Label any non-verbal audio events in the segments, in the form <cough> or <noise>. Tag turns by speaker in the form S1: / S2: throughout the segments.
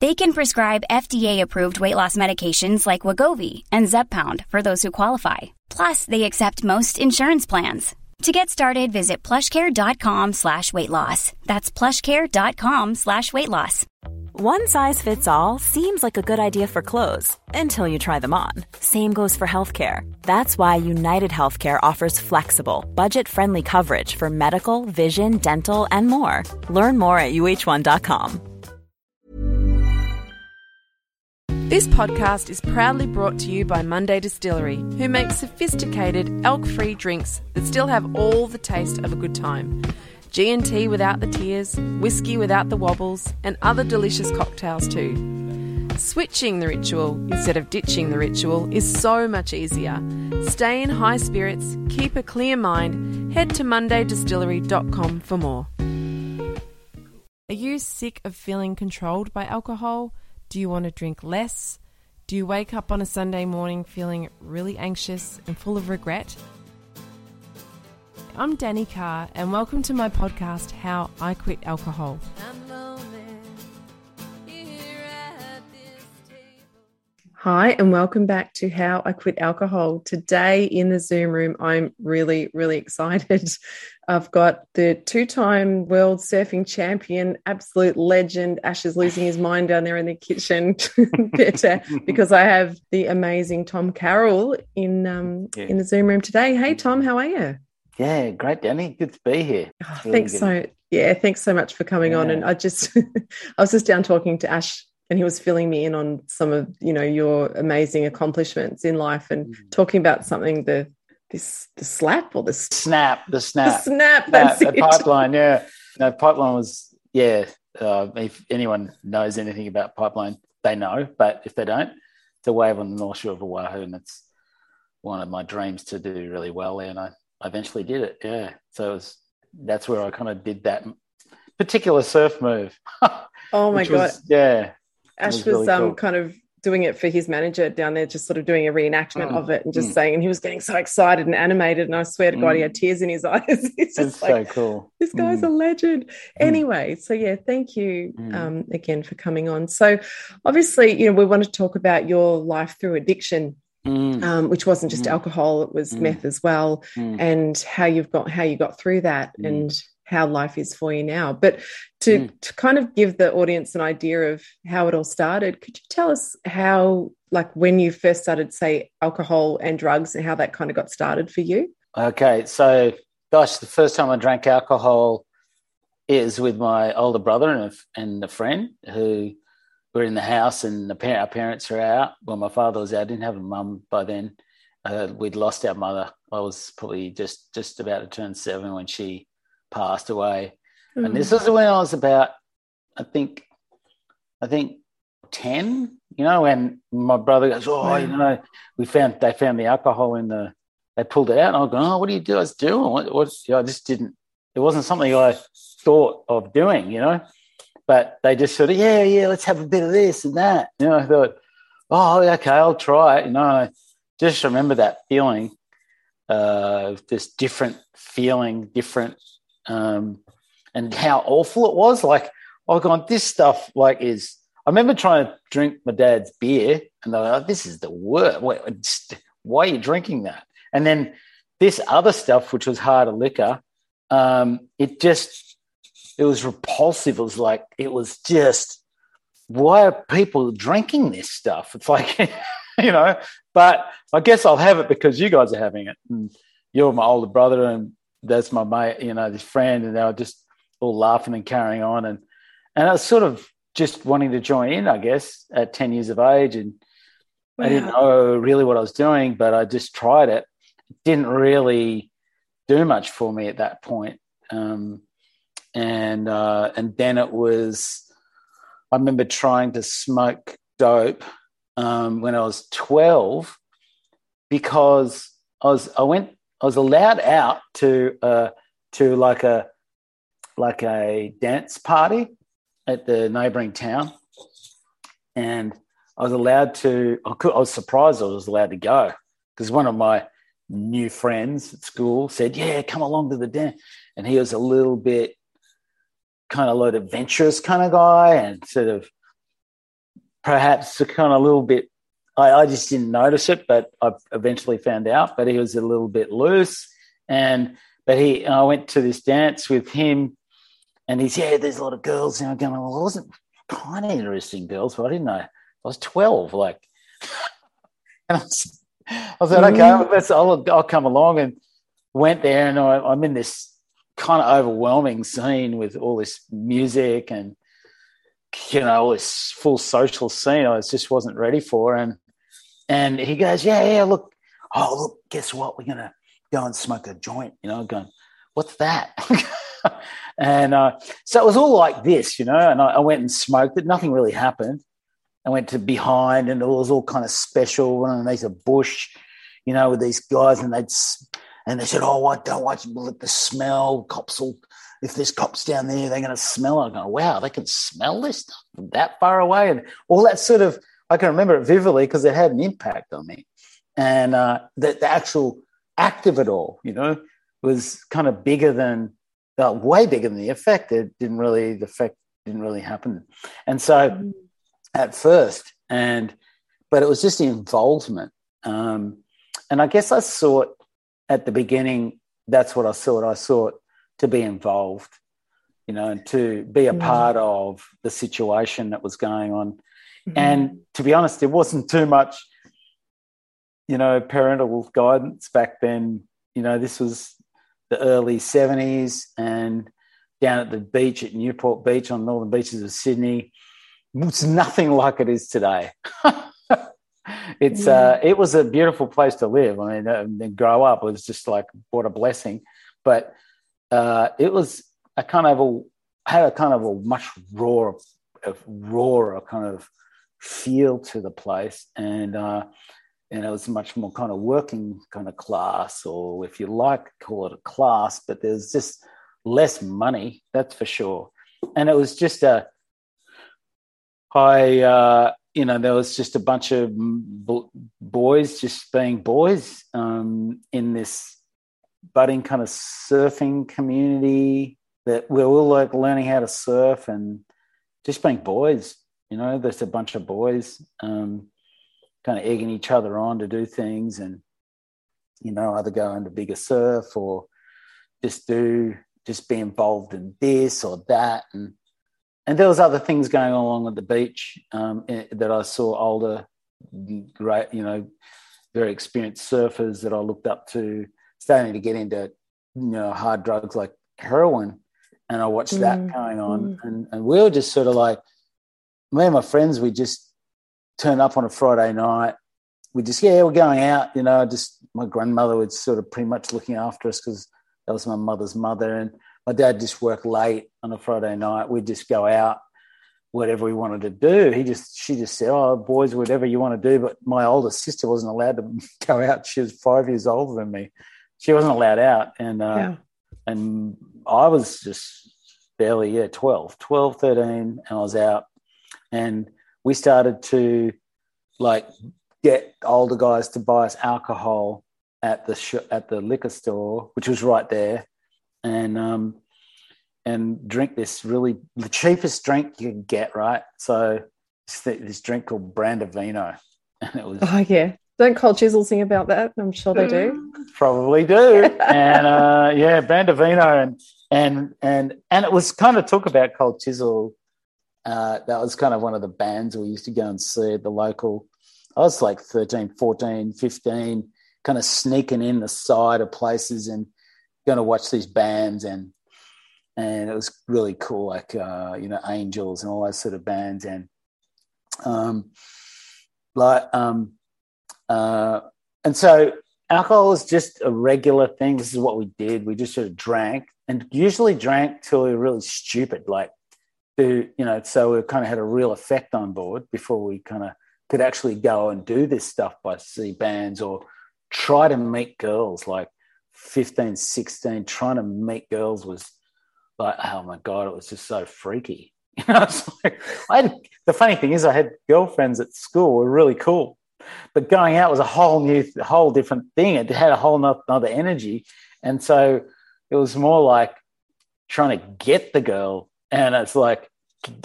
S1: They can prescribe FDA-approved weight loss medications like Wegovy and Zepbound for those who qualify. Plus, they accept most insurance plans. To get started, visit plushcare.com slash weight loss. That's plushcare.com slash weight loss.
S2: One size fits all seems like a good idea for clothes until you try them on. Same goes for healthcare. That's why United Healthcare offers flexible, budget-friendly coverage for medical, vision, dental, and more. Learn more at uh1.com.
S3: This podcast is proudly brought to you by Monday Distillery, who makes sophisticated, elk-free drinks that still have all the taste of a good time. G&T without the tears, whiskey without the wobbles, and other delicious cocktails too. Switching the ritual instead of ditching the ritual is so much easier. Stay in high spirits, keep a clear mind, head to mondaydistillery.com for more. Are you sick of feeling controlled by alcohol? Do you want to drink less? Do you wake up on a Sunday morning feeling really anxious and full of regret? I'm Danny Carr, and welcome to my podcast, How I Quit Alcohol. Hi, and welcome back to How I Quit Alcohol. Today in the Zoom room, I'm really, really excited. I've got the two time world surfing champion, absolute legend. Ash is losing his mind down there in the kitchen <laughs> <laughs> because I have the amazing Tom Carroll in, um, yeah. in the Zoom room today. Hey, Tom, how are you?
S4: Yeah, great, Danny. Good to be here.
S3: Oh, really thanks good. so. Yeah, thanks so much for coming yeah. on. And I just, <laughs> I was just down talking to Ash and he was filling me in on some of you know your amazing accomplishments in life and mm. talking about something the this the slap or the
S4: snap the snap
S3: the snap. that's
S4: snap, the pipeline yeah. No pipeline was yeah uh, if anyone knows anything about pipeline they know but if they don't it's a wave on the north shore of Oahu and it's one of my dreams to do really well there and I, I eventually did it yeah. So it was that's where I kind of did that particular surf move. <laughs>
S3: Oh my god
S4: was, yeah
S3: Ash was, was really um, cool. kind of doing it for his manager down there, just sort of doing a reenactment mm. of it and just mm. saying, and he was getting so excited and animated. And I swear to God, he had mm. tears in his <laughs> eyes. It's just like,
S4: so cool.
S3: This guy's mm. a legend. Mm. Anyway, so yeah, thank you mm. um, again for coming on. So obviously, you know, we want to talk about your life through addiction. Um, which wasn't just alcohol; it was meth as well, and how you've got how you got through that, and how life is for you now. But to, mm. to kind of give the audience an idea of how it all started, could you tell us how, like, when you first started, say, alcohol and drugs and how that kind of got started for you?
S4: Okay. So, gosh, the first time I drank alcohol is with my older brother and a, and a friend who were in the house and the parent, our parents are out. Well, my father was out. I didn't have a mum by then. Uh, we'd lost our mother. I was probably just just about to turn seven when she passed away. Mm. And this was when I was about, I think, I think 10, you know, and my brother goes, Oh, wow. you know, we found, they found the alcohol in the, they pulled it out. And I was going, Oh, what do you do? I was doing, what, what, you know, I just didn't, it wasn't something I thought of doing, you know, but they just sort of, yeah, yeah, let's have a bit of this and that. You know, I thought, Oh, okay, I'll try it. You know, I just remember that feeling, uh, this different feeling, different um, and how awful it was. Like, I've gone, this stuff like is. I remember trying to drink my dad's beer, and they're like, "This is the worst. Why, why are you drinking that?" And then this other stuff, which was harder liquor, um, it just it was repulsive. It was like it was just why are people drinking this stuff? It's like <laughs> you know. But I guess I'll have it because you guys are having it, and you're my older brother, and that's my mate, you know, this friend, and they were just all laughing and carrying on, and and I was sort of just wanting to join in, I guess, at ten years of age, and wow. I didn't know really what I was doing, but I just tried it. it didn't really do much for me at that point. Um, and uh, and then it was I remember trying to smoke dope um, when I was 12 because I was I went I was allowed out to uh, to like a like a dance party at the neighboring town, and I was allowed to. I, could, I was surprised I was allowed to go because one of my new friends at school said, "Yeah, come along to the dance," and he was a little bit kind of like adventurous kind of guy and sort of perhaps a kind of little bit I, I, just didn't notice it, but I eventually found out. But he was a little bit loose, and but he I went to this dance with him, and he's yeah, there's a lot of girls. And I'm going, well, I wasn't kind of interesting girls, but I didn't know. I was twelve, like, <laughs> and I was, I was like, okay, mm. let's I'll, I'll come along, and went there, and I, I'm in this kind of overwhelming scene with all this music and you know all this full social scene I just wasn't ready for and and he goes yeah yeah look oh look guess what we're gonna go and smoke a joint you know going what's that <laughs> and uh, so it was all like this you know and I, I, went and smoked it nothing really happened I went to behind and it was all kind of special underneath a bush you know with these guys and they'd and they said, "Oh, I don't want to the smell. Cops will, if there's cops down there, they're going to smell it." I go, "Wow, they can smell this stuff from that far away," and all that sort of. I can remember it vividly because it had an impact on me, and uh, the, the actual act of it all, you know, was kind of bigger than, uh, way bigger than the effect. It didn't really, the effect didn't really happen, and so mm-hmm. at first, and but it was just the involvement, um, and I guess I saw it at the beginning, that's what I sought. I sought to be involved, you know, and to be a mm-hmm. part of the situation that was going on. Mm-hmm. And to be honest, there wasn't too much, you know, parental guidance back then. You know, this was the early 70s and down at the beach at Newport Beach on northern beaches of Sydney. It's nothing like it is today. <laughs> it's yeah. uh, it was a beautiful place to live. I mean, uh, and grow up it was just like what a blessing. But uh, it was a kind of a had a kind of a much raw, a raw kind of feel to the place, and uh, and it was much more kind of working kind of class, or if you like, call it a class. But there's just less money, that's for sure. And it was just a I uh, you know, there was just a bunch of boys just being boys um, in this budding kind of surfing community that we're all like learning how to surf and just being boys. You know, there's a bunch of boys um, kind of egging each other on to do things and, you know, either go into bigger surf or just do, just be involved in this or that. And, and there was other things going on along at the beach um, eh, that I saw older, great, you know, very experienced surfers that I looked up to, starting to get into, you know, hard drugs like heroin, and I watched mm. that going on, mm. and and we were just sort of like, me and my friends, we just turn up on a Friday night. We just yeah, we're going out, you know. Just my grandmother was sort of pretty much looking after us because that was my mother's mother, and my dad just worked late on a Friday night. We'd just go out, whatever we wanted to do. He just, she just said, "Oh, boys, whatever you want to do." But my older sister wasn't allowed to <laughs> go out. She was five years older than me. She wasn't allowed out, and uh, yeah. and I was just barely yeah 12, 12, 13, and I was out, and we started to like get older guys to buy us alcohol at the sh- at the liquor store, which was right there, and um, and drink this really the cheapest drink you can get, right? So this drink called Brandivino, <laughs>
S3: and it was oh yeah. Don't Cold Chisel sing about that? I'm sure they do. <laughs>
S4: Probably do. and uh, yeah, Brandivino and and and and it was kind of talk about Cold Chisel. Uh, that was kind of one of the bands we used to go and see at the local. I was like 13, 14, 15, kind of sneaking in the side of places and going to watch these bands and and it was really cool, like uh, you know, Angels and all those sort of bands, and um, like um, uh, and so alcohol was just a regular thing. This is what we did. We just sort of drank, and usually drank till we were really stupid, like you know? So we kind of had a real effect on board before we kind of could actually go and do this stuff by see bands or try to meet girls like 15 16 trying to meet girls was like oh my god it was just so freaky <laughs> you know like, I had, the funny thing is i had girlfriends at school were really cool but going out was a whole new whole different thing it had a whole other energy and so it was more like trying to get the girl and it's like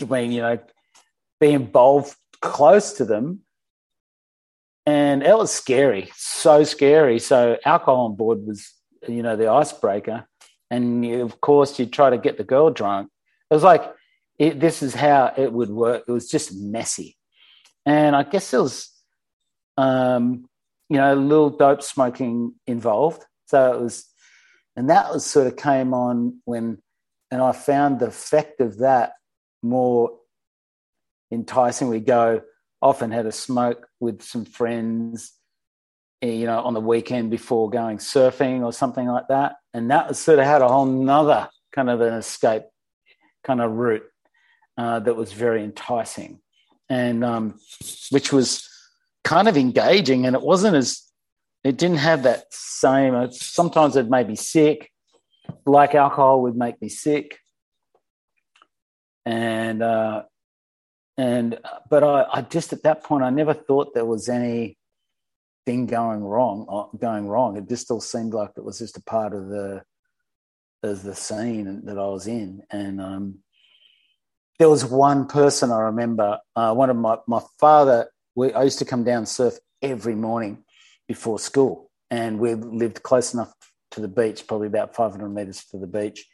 S4: mean you know be involved close to them. And it was scary so scary. So alcohol on board was you know the icebreaker. And you, of course you try to get the girl drunk. It was like it, this is how it would work. It was just messy. And i guess there was um, you know a little dope smoking involved. So it was and that was sort of came on when and i found the effect of that more enticing we go often had a smoke with some friends Eh, you know, on the weekend before going surfing or something like that. And that sort of had a whole nother kind of an escape kind of route uh, that was very enticing and um, which was kind of engaging. And it wasn't as, it didn't have that same, uh, sometimes it made me sick, like alcohol would make me sick. And, uh, and, but I, I just at that point, I never thought there was any, thing going wrong, uh, going wrong. It just all seemed like it was just a part of the of the scene that I was in. And um, there was one person I remember. Uh, one of my my father. We, I used to come down surf every morning before school, and we lived close enough to the beach, probably about 500 meters to the beach.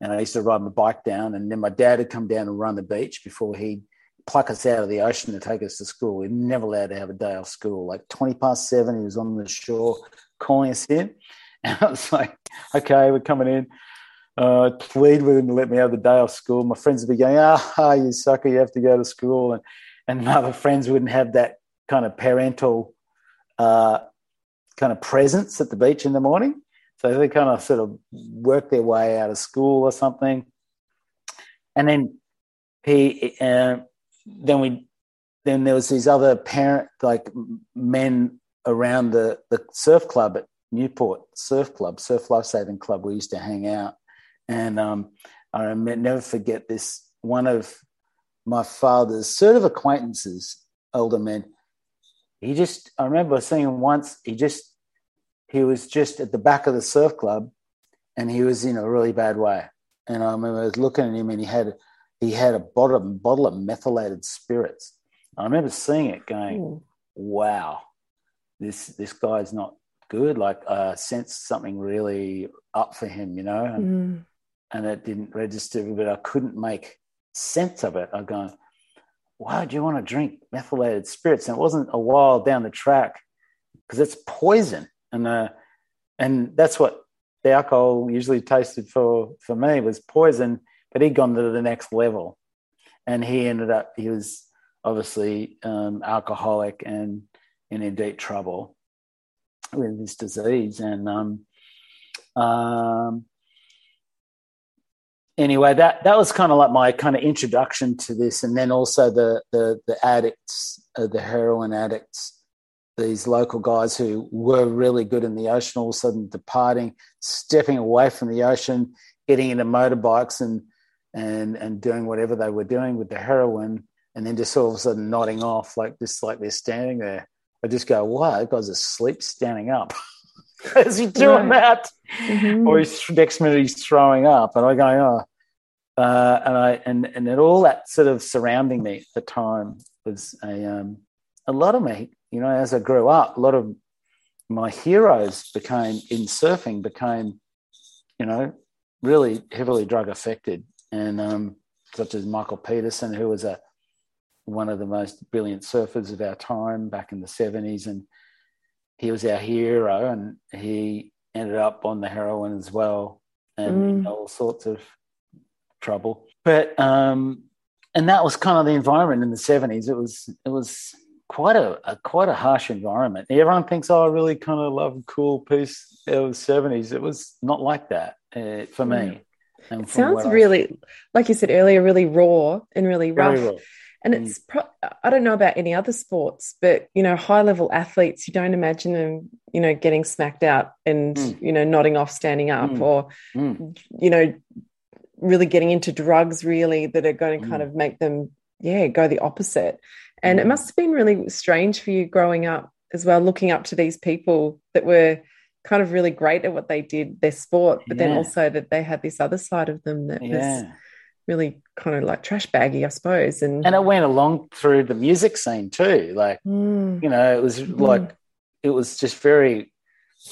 S4: And I used to ride my bike down, and then my dad would come down and run the beach before he'd pluck us out of the ocean to take us to school. We are never allowed to have a day off school. Like 20 past seven, he was on the shore calling us in. <laughs> And I was like, okay, we're coming in. Uh, plead with him to let me have the day off school. My friends would be going, ah, you sucker, you have to go to school. And, and other friends wouldn't have that kind of parental uh, kind of presence at the beach in the morning. So they kind of sort of work their way out of school or something. And then he, uh, then we then there was these other parent like men around the the surf club at Newport Surf Club, Surf Life Saving Club. We used to hang out, and um, I never forget this. One of my father's sort of acquaintances, older men. He just, I remember seeing him once. He just, he was just at the back of the surf club, and he was in a really bad way. And I remember looking at him, and he had he had a bottle, bottle of methylated spirits. I remember seeing it going, Ooh. wow, this this guy's not good. Like I sensed something really up for him, you know, and, mm. and it didn't register, but I couldn't make sense of it. I'm going, why do you want to drink methylated spirits? And it wasn't a while down the track because it's poison, and uh, and that's what the alcohol usually tasted for for me was poison but he'd gone to the next level, and he ended up he was obviously um, alcoholic and, in deep trouble with this disease, and um, um, anyway, that that was kind of like my kind of introduction to this, and then also the the the addicts, uh, the heroin addicts, these local guys who were really good in the ocean, all of a sudden departing, stepping away from the ocean, getting into motorbikes and and and doing whatever they were doing with the heroin, and then just all of a sudden nodding off, like just like they're standing there. I just go, "Wow, that guy's asleep, standing up." <laughs> Is he doing right. that, mm-hmm. or he's next minute he's throwing up, and I go, "Oh." Uh, and I and and then all that sort of surrounding me at the time was a um, a lot of me. You know, as I grew up, a lot of my heroes became in surfing became, you know, really heavily drug affected and um, such as Michael Peterson, who was a one of the most brilliant surfers of our time back in the 70s. And he was our hero, and he ended up on the heroin as well and mm. all sorts of trouble. But, um, and that was kind of the environment in the 70s. It was, it was, quite a, a, quite a harsh environment. Everyone thinks, "Oh, I really kind of love cool peace." It was seventies. It was not like that uh, for me.
S3: It sounds really, like you said earlier, really raw and really rough. Raw. And mm. it's, pro- I don't know about any other sports, but you know, high level athletes, you don't imagine them, you know, getting smacked out and mm. you know, nodding off, standing up, mm. or mm. you know, really getting into drugs, really that are going to kind mm. of make them, yeah, go the opposite. And it mm. must have been really strange for you growing up as well, looking up to these people that were kind of really great at what they did, their sport, but yeah. then also that they had this other side of them that yeah. was really kind of like trash baggy, I suppose. And
S4: and it went along through the music scene too. Like mm. you know, it was mm. like it was just very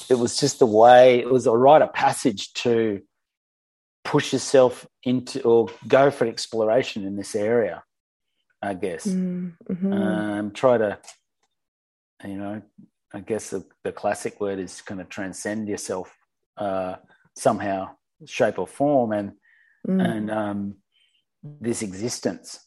S4: it was just the way it was a rite of passage to push yourself into or go for exploration in this area. I guess. Mm-hmm. Um, try to, you know, I guess the, the classic word is kind of transcend yourself uh, somehow, shape or form, and mm. and um, this existence.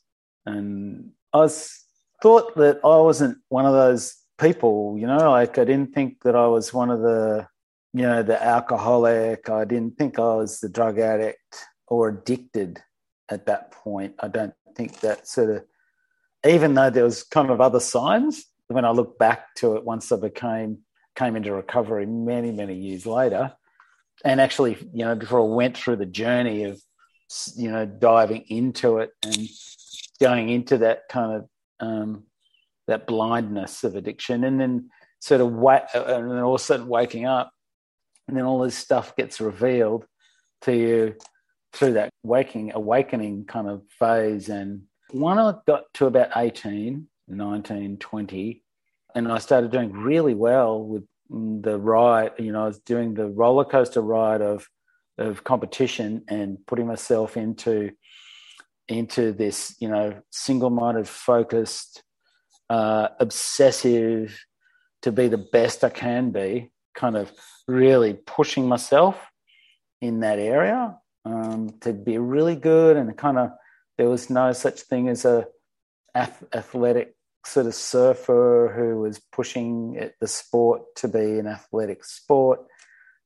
S4: And I was thought that I wasn't one of those people, you know, like I didn't think that I was one of the, you know, the alcoholic. I didn't think I was the drug addict or addicted at that point. I don't think that sort of even though there was kind of other signs when I look back to it once I became came into recovery many many years later, and actually you know before I went through the journey of you know diving into it and going into that kind of um, that blindness of addiction, and then sort of wait, and then all of a sudden waking up, and then all this stuff gets revealed to you through that waking awakening kind of phase and when I got to about 18, 19, 20, and I started doing really well with the ride, you know, I was doing the roller coaster ride of of competition and putting myself into into this, you know, single-minded, focused, uh, obsessive to be the best I can be, kind of really pushing myself in that area um, to be really good and kind of there was no such thing as a athletic sort of surfer who was pushing the sport to be an athletic sport.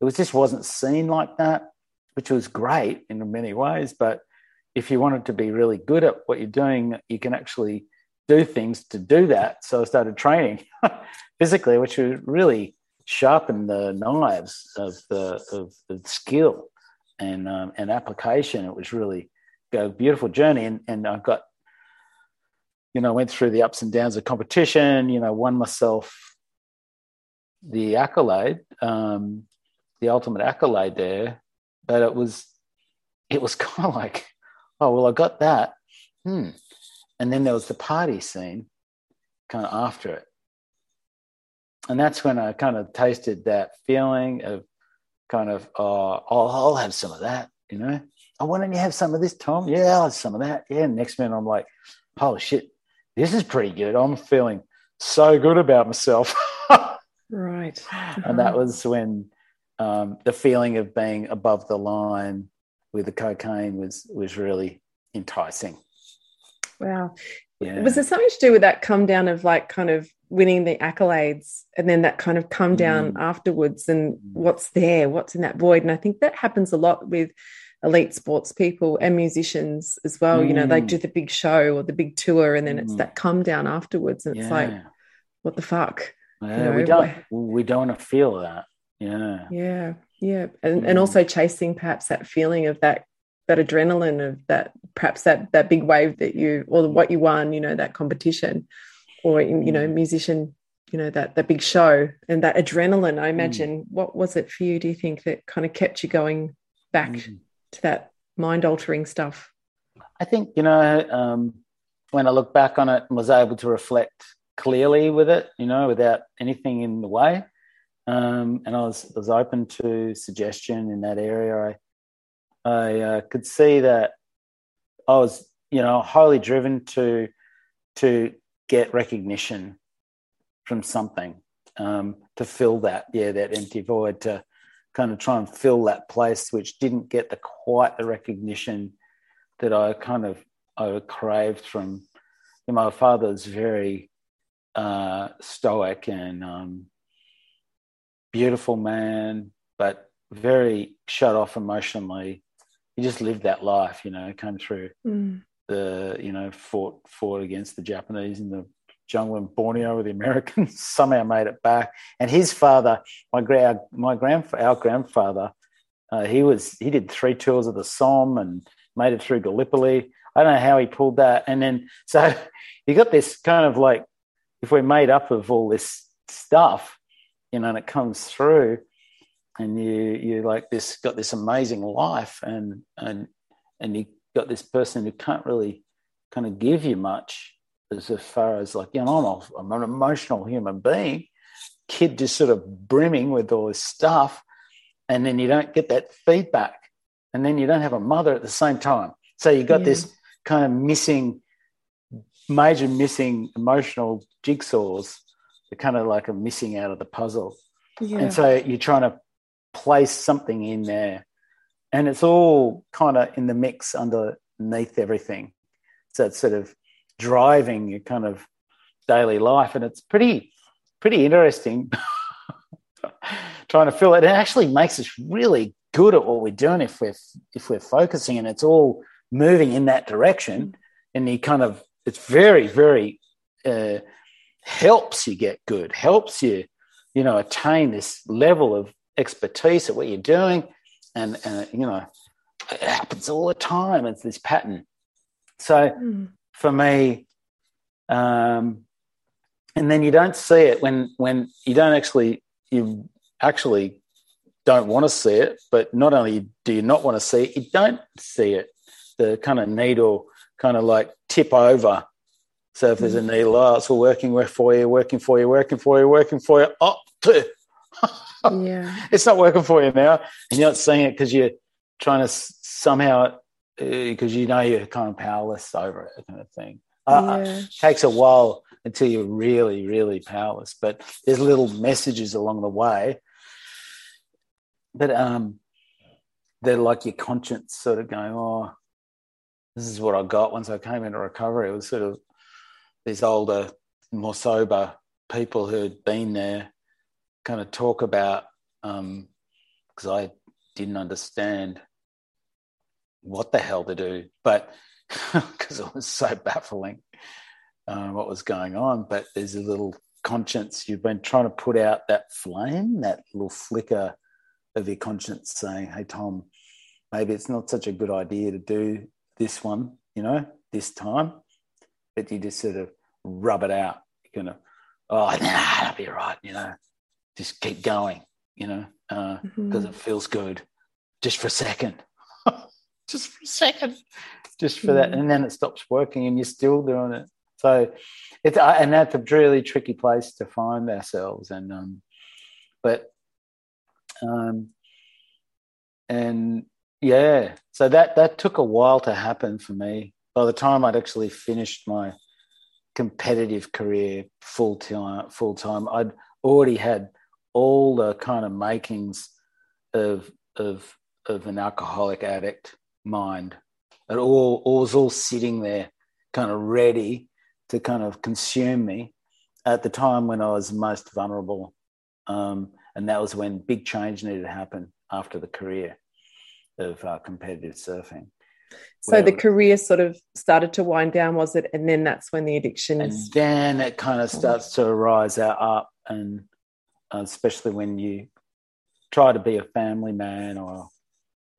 S4: It was just wasn't seen like that, which was great in many ways. But if you wanted to be really good at what you're doing, you can actually do things to do that. So I started training <laughs> physically, which was really sharpened the knives of the of the skill and um, and application. It was really a beautiful journey, and and I got, you know, went through the ups and downs of competition. You know, won myself the accolade, um, the ultimate accolade there, but it was, it was <laughs> kind of like, oh well, I got that, hmm, and then there was the party scene, kind of after it, and that's when I kind of tasted that feeling of kind of, oh, I'll, I'll have some of that, you know oh, why don't you have some of this, Tom? Yeah, I'll have some of that. Yeah. Next minute, I'm like, holy shit, this is pretty good. I'm feeling so good about myself. <laughs>
S3: right.
S4: And that was when um, the feeling of being above the line with the cocaine was was really enticing.
S3: Wow. Yeah. Was there something to do with that come down of like kind of winning the accolades and then that kind of come down mm. afterwards and what's there, what's in that void? And I think that happens a lot with elite sports people and musicians as well. Mm. You know, they do the big show or the big tour, and then mm. it's that come down afterwards, and it's yeah. like, what the fuck?
S4: Yeah, you know, we don't we don't want to feel that. Yeah,
S3: yeah, yeah, and mm. and also chasing perhaps that feeling of that that adrenaline of that perhaps that that big wave that you or what you won. You know, that competition, or you know, mm. musician. You know that that big show and that adrenaline. I mm. imagine. What was it for you? Do you think that kind of kept you going back mm to that mind altering stuff?
S4: I think, you know, um, when I look back on it and was able to reflect clearly with it, you know, without anything in the way. Um, and I was, was open to suggestion in that area. I, I uh, could see that I was, you know, highly driven to to get recognition from something um, to fill that, yeah, that empty void, to kind of try and fill that place which didn't get the quite the recognition that I kind of I craved from. You know, my father's very uh, stoic and um, beautiful man, but very shut off emotionally. He just lived that life, you know, came through mm. the, you know, fought fought against the Japanese in the jungle in Borneo with the Americans, <laughs> somehow made it back. And his father, my grand, my grand, our grandfather, uh, he was he did three tours of the Somme and made it through Gallipoli. I don't know how he pulled that. And then <laughs> so you got this kind of like if we're made up of all this stuff, you know, and it comes through, and you you like this got this amazing life, and and and you got this person who can't really kind of give you much as far as like you know I'm, a, I'm an emotional human being, kid just sort of brimming with all this stuff, and then you don't get that feedback, and then you don't have a mother at the same time, so you got yeah. this kind of missing major missing emotional jigsaws that kind of like are missing out of the puzzle. Yeah. And so you're trying to place something in there. And it's all kind of in the mix underneath everything. So it's sort of driving your kind of daily life. And it's pretty, pretty interesting <laughs> trying to fill it. It actually makes us really good at what we're doing if we're if we're focusing and it's all moving in that direction. And you kind of it's very, very uh, helps you get good, helps you, you know, attain this level of expertise at what you're doing, and and you know, it happens all the time. It's this pattern. So mm. For me, um, and then you don't see it when when you don't actually you actually don't want to see it, but not only do you not want to see it, you don't see it. The kind of needle kind of like tip over. So if there's a mm. needle, oh, it's all working for you, working for you, working for you, working for you. Oh, yeah. <laughs> it's not working for you now. And you're not seeing it because you're trying to somehow, because uh, you know you're kind of powerless over it, kind of thing. Uh, yeah. It takes a while until you're really, really powerless. But there's little messages along the way. But um, they're like your conscience sort of going, oh, this is what I got once I came into recovery. It was sort of these older, more sober people who had been there kind of talk about, um, because um, I didn't understand what the hell to do, but <laughs> because it was so baffling uh, what was going on. But there's a little conscience. You've been trying to put out that flame, that little flicker of your conscience saying, hey, Tom, maybe it's not such a good idea to do this one, you know, this time, but you just sort of rub it out. You're oh, nah, that'll be right, you know, just keep going, you know, because uh, mm-hmm. it feels good just for a second, just for a second, just for that, and then it stops working, and you're still doing it. So, it's uh, and that's a really tricky place to find ourselves, and um, but um, and yeah, so that that took a while to happen for me. By the time I'd actually finished my competitive career full time, full time, I'd already had all the kind of makings of of of an alcoholic addict mind. It all, all was all sitting there, kind of ready to kind of consume me at the time when I was most vulnerable, um, and that was when big change needed to happen after the career of uh, competitive surfing.
S3: So the career sort of started to wind down, was it? And then that's when the addiction.
S4: And then it kind of starts to rise out up, and uh, especially when you try to be a family man or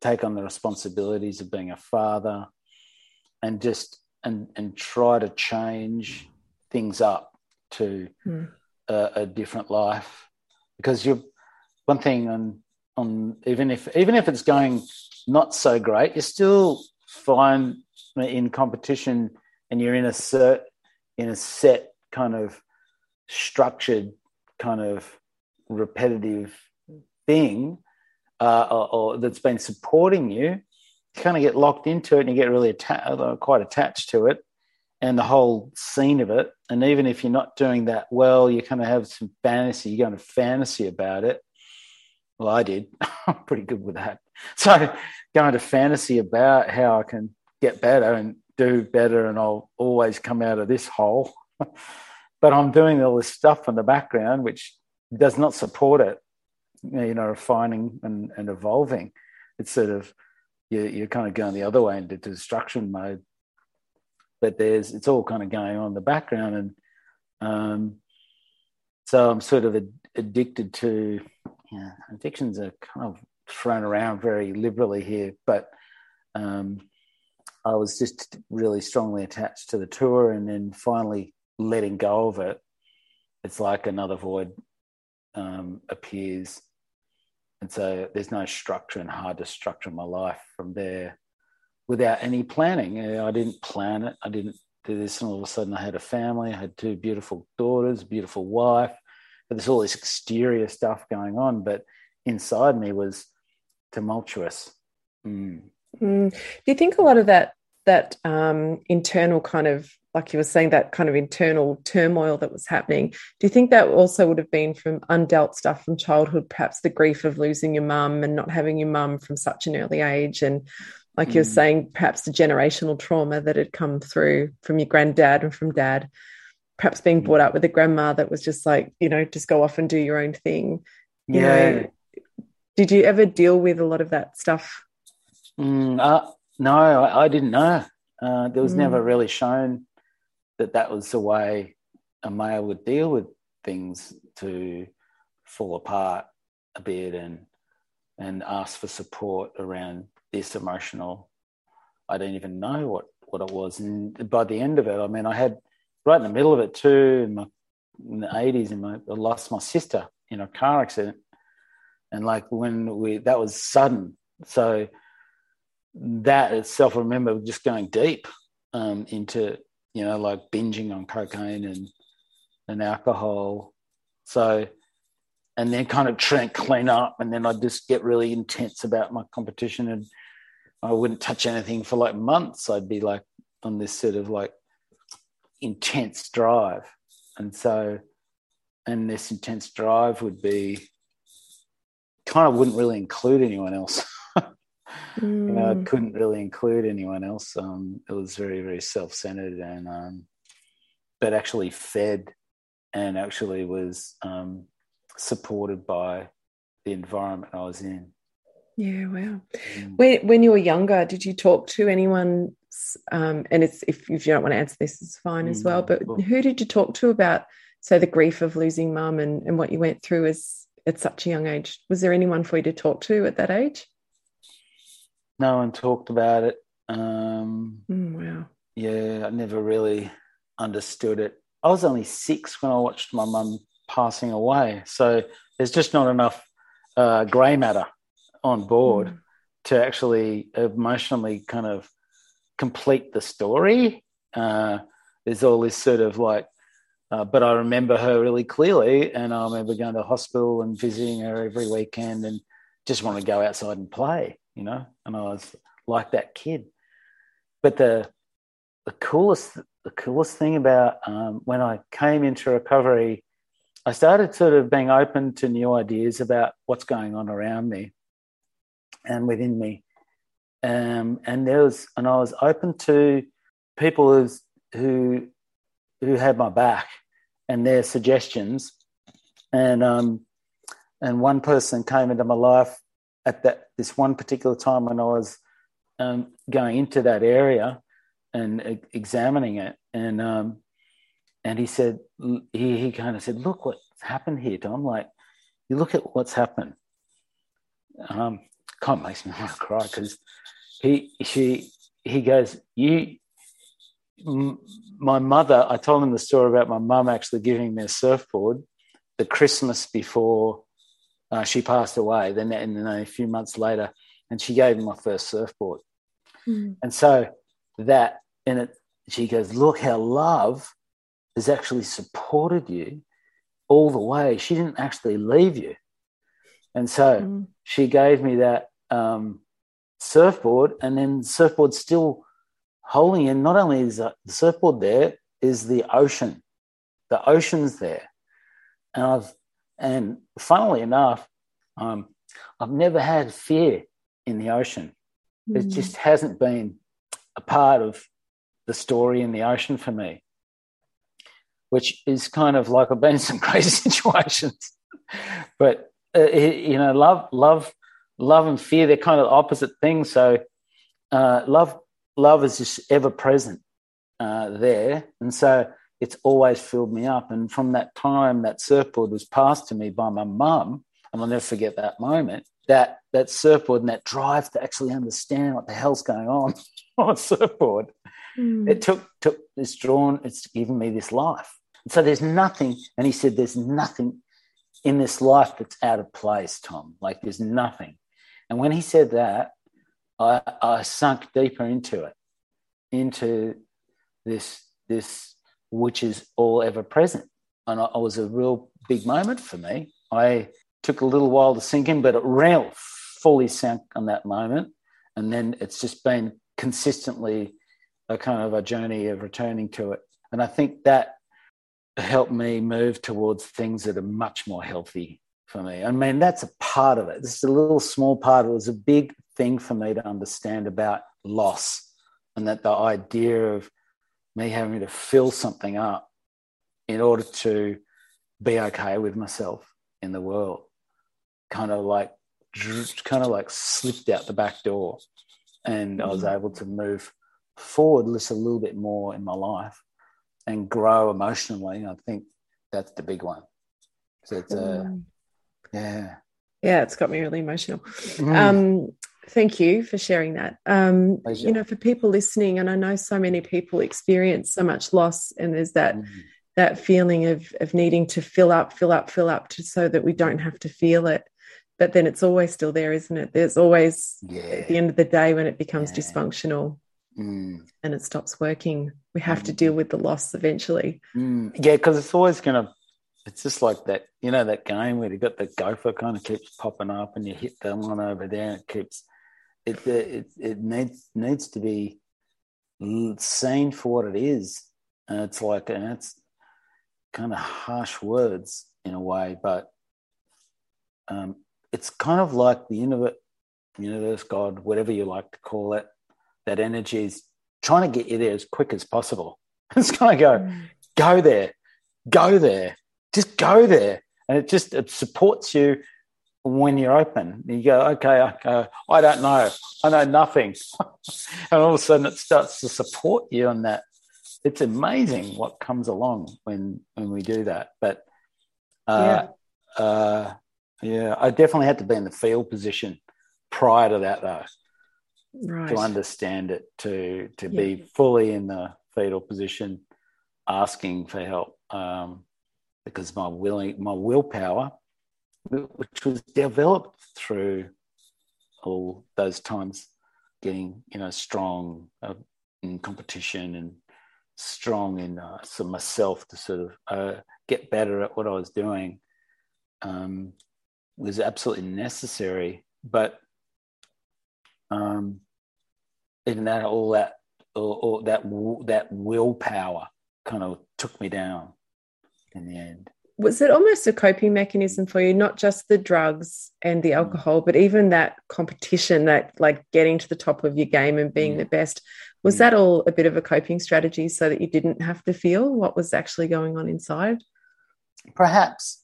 S4: take on the responsibilities of being a father, and just and and try to change things up to hmm. a, a different life, because you're one thing on on even if even if it's going not so great, you still find in competition and you're in a set in a set kind of structured kind of repetitive thing uh, or, or, that's been supporting you, you kind of get locked into it and you get really atta- uh, quite attached to it and the whole scene of it. And even if you're not doing that well, you kind of have some fantasy. You go into fantasy about it. Well, I did. <laughs> I'm pretty good with that. So going to fantasy about how I can get better and do better, and I'll always come out of this hole. <laughs> but I'm doing all this stuff in the background, which does not support it. You know, refining and, and evolving. It's sort of you're, you're kind of going the other way into destruction mode. But there's it's all kind of going on in the background, and um, so I'm sort of addicted to. Yeah, addictions are kind of thrown around very liberally here, but um, I was just really strongly attached to the tour, and then finally letting go of it, it's like another void um, appears, and so there's no structure and hard to structure my life from there without any planning. I didn't plan it. I didn't do this, and all of a sudden I had a family. I had two beautiful daughters, beautiful wife. But there's all this exterior stuff going on, but inside me was tumultuous. Mm.
S3: Mm. Do you think a lot of that that um, internal kind of like you were saying that kind of internal turmoil that was happening. Do you think that also would have been from undealt stuff from childhood perhaps the grief of losing your mum and not having your mum from such an early age? And like mm. you were saying perhaps the generational trauma that had come through from your granddad and from dad perhaps being brought up with a grandma that was just like you know just go off and do your own thing. You yeah. know did you ever deal with a lot of that stuff?
S4: Mm, uh, no I, I, didn't know. Uh, there was mm. never really shown that that was the way a male would deal with things to fall apart a bit and and ask for support around this emotional i don't even know what what it was. And by the end of it i mean i had right in the middle of it too in, my, in the 80s and my, i lost my sister in a car accident. And like when we that was sudden. So that itself i remember just going deep um, into you know, like binging on cocaine and and alcohol. So, and then kind of try and clean up, and then I'd just get really intense about my competition, and I wouldn't touch anything for like months. I'd be like on this sort of like intense drive, and so, and this intense drive would be kind of wouldn't really include anyone else. <laughs> Mm. You know, I mm. couldn't really include anyone else. Um, it was very, very self-centered, and um, but actually fed, and actually was um, supported by the environment I was in.
S3: Yeah, wow. Mm. When when you were younger, did you talk to anyone? Um, and it's if, if you don't want to answer this, it's fine as well. Mm, but cool. who did you talk to about, say, the grief of losing mum and, and what you went through as at such a young age? Was there anyone for you to talk to at that age?
S4: No one talked about it. Um,
S3: mm, wow.
S4: Yeah, I never really understood it. I was only six when I watched my mum passing away. So there's just not enough uh, grey matter on board mm. to actually emotionally kind of complete the story. Uh, there's all this sort of like, uh, but I remember her really clearly, and I remember going to hospital and visiting her every weekend, and just want to go outside and play you know, and I was like that kid. But the the coolest the coolest thing about um, when I came into recovery, I started sort of being open to new ideas about what's going on around me and within me. Um, and there was, and I was open to people who who who had my back and their suggestions. And um, and one person came into my life at that this one particular time when I was um, going into that area and examining it, and um, and he said he he kind of said, "Look what's happened here, Tom. Like, you look at what's happened." Um, kind of makes <laughs> me want to cry because he she he goes, "You." my mother, I told him the story about my mum actually giving me a surfboard the Christmas before uh, she passed away. Then, and then a few months later, and she gave me my first surfboard. Mm. And so that, and it, she goes, look how love has actually supported you all the way. She didn't actually leave you. And so mm. she gave me that um, surfboard, and then the surfboard still holding in not only is the surfboard there, is the ocean. The ocean's there. And I've and funnily enough, um, I've never had fear in the ocean. Mm. It just hasn't been a part of the story in the ocean for me, which is kind of like I've been in some <laughs> crazy situations. but uh, you know, love, love, love, and fear they're kind of opposite things. So uh, love, love is just ever present uh, there, and so it's always filled me up. And from that time, that surfboard was passed to me by my mum, and I'll never forget that moment. That that surfboard and that drive to actually understand what the hell's going on <laughs> on a surfboard. Mm. It took took it's drawn. It's given me this life. And so there's nothing. And he said, "There's nothing in this life that's out of place, Tom. Like there's nothing." And when he said that, I, I sunk deeper into it, into this this which is all ever present. And it was a real big moment for me. I took a little while to sink in, but it real fully sank on that moment. And then it's just been consistently a kind of a journey of returning to it. And I think that helped me move towards things that are much more healthy for me. I mean, that's a part of it. This is a little small part. It was a big thing for me to understand about loss and that the idea of me having to fill something up in order to be okay with myself in the world kind of like kind of like slipped out the back door and i was mm-hmm. able to move forward just a little bit more in my life and grow emotionally i think that's the big one so it's uh, mm. yeah
S3: yeah it's got me really emotional mm. um Thank you for sharing that. Um, you know, for people listening, and I know so many people experience so much loss, and there's that mm-hmm. that feeling of of needing to fill up, fill up, fill up, to, so that we don't have to feel it. But then it's always still there, isn't it? There's always yeah. at the end of the day when it becomes yeah. dysfunctional mm. and it stops working. We have mm. to deal with the loss eventually.
S4: Mm. Yeah, because it's always going to it's just like that, you know, that game where you've got the gopher kind of keeps popping up and you hit the one over there and it keeps it it it needs needs to be seen for what it is. And it's like and it's kind of harsh words in a way, but um, it's kind of like the universe, universe, God, whatever you like to call it. That energy is trying to get you there as quick as possible. <laughs> It's going to go, mm. go there, go there, just go there, and it just it supports you when you're open. You go, okay, I, go, I don't know. I know nothing. <laughs> and all of a sudden it starts to support you on that. It's amazing what comes along when when we do that. But uh, yeah. Uh, yeah, I definitely had to be in the field position prior to that though. Right. To understand it, to to yeah. be fully in the fetal position, asking for help. Um, because my willing my willpower which was developed through all those times getting you know strong uh, in competition and strong in uh, so myself to sort of uh, get better at what I was doing um, was absolutely necessary. But um, even that, all that, all, all that, that willpower kind of took me down in the end
S3: was it almost a coping mechanism for you not just the drugs and the mm. alcohol but even that competition that like getting to the top of your game and being mm. the best was mm. that all a bit of a coping strategy so that you didn't have to feel what was actually going on inside
S4: perhaps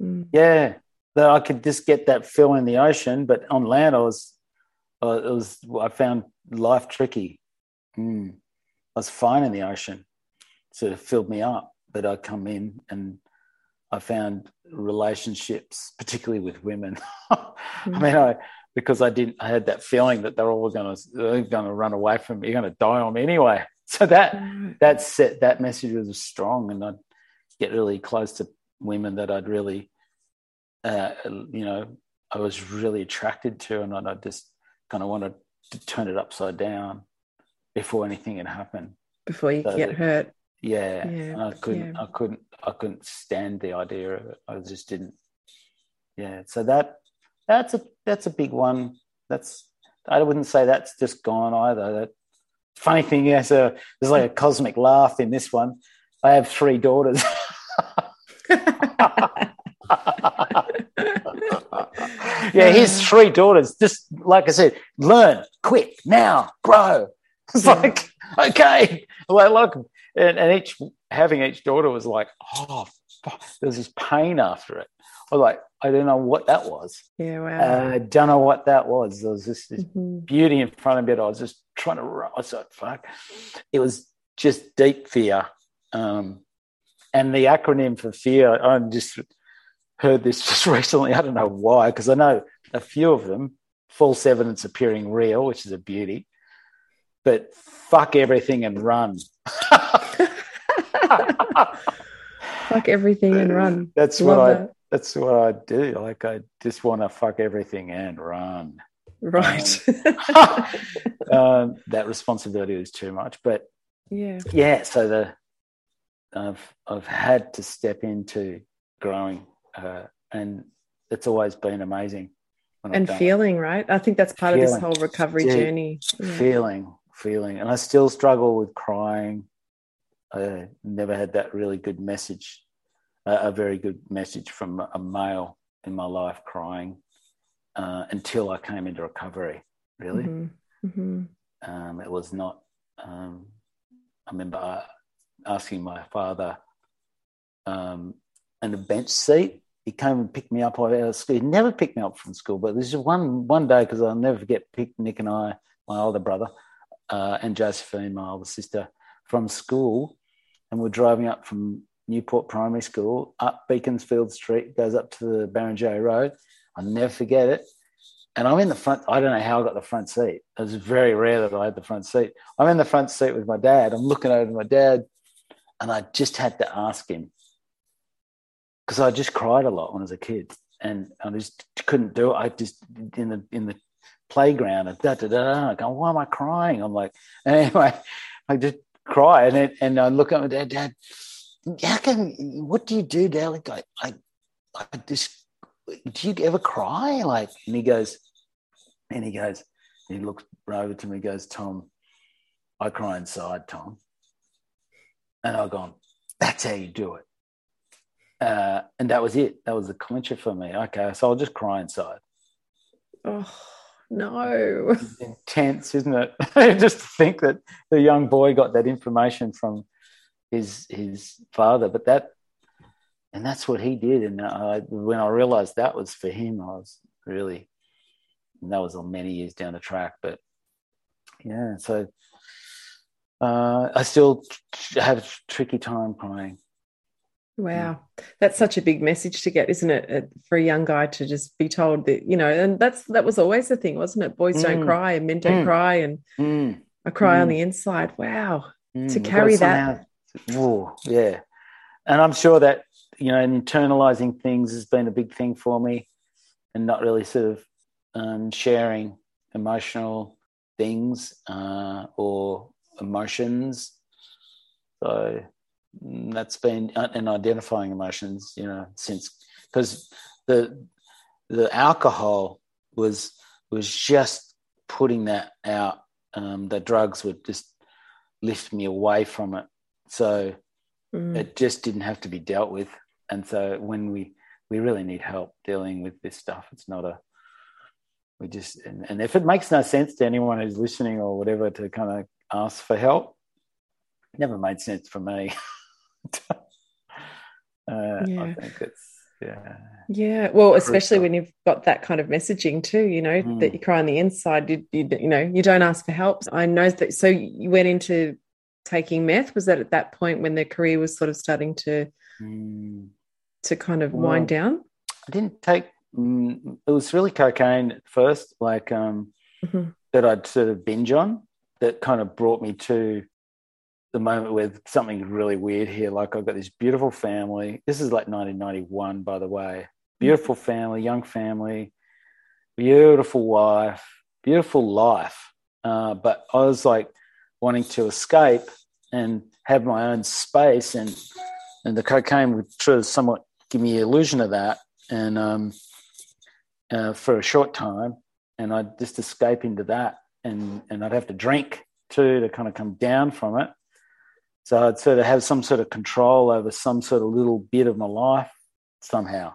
S4: mm. yeah that i could just get that feel in the ocean but on land i was uh, it was i found life tricky i was fine in the ocean so it filled me up but I'd come in and I found relationships, particularly with women. <laughs> I mean, I because I didn't, I had that feeling that they're all going to they're going to run away from me. You're going to die on me anyway. <laughs> So that mm that set that message was strong, and I'd get really close to women that I'd really, uh, you know, I was really attracted to, and I just kind of wanted to turn it upside down before anything had happened.
S3: Before you so get that, hurt.
S4: Yeah, yeah I couldn't. Yeah. I couldn't. I couldn't stand the idea of it. I just didn't. Yeah, so that that's a that's a big one. That's I wouldn't say that's just gone either. That funny thing is, uh, there's like a cosmic laugh in this one. I have three daughters. <laughs> yeah, here's three daughters. Just like I said, learn quick now, grow. It's yeah. like okay, well, like, and, and each having each daughter was like, oh, there's this pain after it. I was like, I don't know what that was.
S3: Yeah, wow.
S4: I uh, don't know what that was. There was just this mm-hmm. beauty in front of me. I was just trying to. I like, fuck. It was just deep fear. Um, and the acronym for fear, I just heard this <laughs> just recently. I don't know why, because I know a few of them, false evidence appearing real, which is a beauty, but fuck everything and run.
S3: fuck everything and run.
S4: That's Love what I. That. That's what I do. Like I just want to fuck everything and run.
S3: Right.
S4: Um, <laughs> um, that responsibility is too much, but
S3: yeah,
S4: yeah. So the I've I've had to step into growing, uh, and it's always been amazing.
S3: And feeling, right? I think that's part feeling. of this whole recovery yeah, journey.
S4: Yeah. Feeling, feeling, and I still struggle with crying. I never had that really good message, uh, a very good message from a male in my life crying uh, until I came into recovery. Really, mm-hmm. Mm-hmm. Um, it was not. Um, I remember asking my father um, in a bench seat. He came and picked me up out of school. He never picked me up from school, but this is one one day because I'll never forget. Picked Nick and I, my older brother, uh, and Josephine, my older sister, from school, and we're driving up from Newport Primary School up Beaconsfield Street, goes up to the Barrenjoey Road. I'll never forget it. And I'm in the front. I don't know how I got the front seat. It was very rare that I had the front seat. I'm in the front seat with my dad. I'm looking over my dad, and I just had to ask him because I just cried a lot when I was a kid, and I just couldn't do it. I just in the in the playground and da da da. I go, why am I crying? I'm like, <laughs> anyway, I just cry, and and I look at my dad. Dad, how can? What do you do, Dad? Like, I, I, I just do you ever cry? Like, and he goes, and he goes, he looks over to me, goes, Tom, I cry inside, Tom. And I've gone, that's how you do it. Uh, and that was it. That was the clincher for me. Okay, so I'll just cry inside.
S3: Oh no!
S4: It's intense, isn't it? <laughs> just to think that the young boy got that information from his his father, but that and that's what he did. And I, when I realized that was for him, I was really, that was many years down the track. But yeah, so uh, I still have a tricky time crying.
S3: Wow, that's such a big message to get, isn't it, for a young guy to just be told that you know, and that's that was always the thing, wasn't it? Boys mm. don't cry and men don't mm. cry, and mm. I cry on mm. the inside. Wow, mm. to carry that.
S4: Somehow, yeah, and I'm sure that you know, internalizing things has been a big thing for me, and not really sort of um, sharing emotional things uh, or emotions. So mm, that's been and identifying emotions, you know, since because the the alcohol was was just putting that out. Um, the drugs would just lift me away from it, so mm. it just didn't have to be dealt with and so when we we really need help dealing with this stuff it's not a we just and, and if it makes no sense to anyone who's listening or whatever to kind of ask for help it never made sense for me <laughs> <laughs> uh, yeah. i think it's yeah
S3: yeah well especially when you've got that kind of messaging too you know mm. that you cry on the inside you, you, you know you don't ask for help i know that so you went into taking meth was that at that point when their career was sort of starting to mm to kind of wind down?
S4: I didn't take. Mm, it was really cocaine at first, like um, mm-hmm. that I'd sort of binge on. That kind of brought me to the moment where something really weird here. Like I've got this beautiful family. This is like 1991, by the way. Beautiful family, young family, beautiful wife, beautiful life. Uh, but I was like wanting to escape and have my own space, and and the cocaine would sort of somewhat give me the illusion of that, and um, uh, for a short time, and I'd just escape into that, and and I'd have to drink too to kind of come down from it. So I'd sort of have some sort of control over some sort of little bit of my life somehow.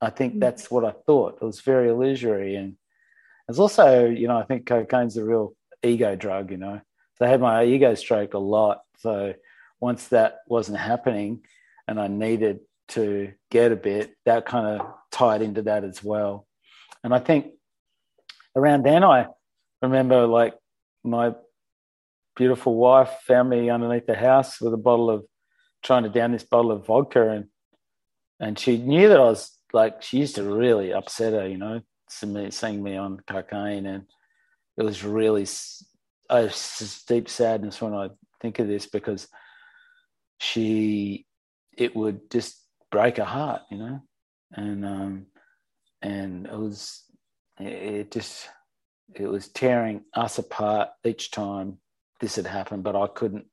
S4: I think mm. that's what I thought. It was very illusory. And it's also, you know, I think cocaine's a real ego drug, you know. So I had my ego stroke a lot. So once that wasn't happening and I needed to get a bit, that kind of tied into that as well. And I think around then, I remember like my beautiful wife found me underneath the house with a bottle of trying to down this bottle of vodka. And and she knew that I was like she used to really upset her, you know, seeing me on cocaine. And it was really a deep sadness when I think of this because she it would just break her heart, you know, and um and it was it just it was tearing us apart each time this had happened, but I couldn't.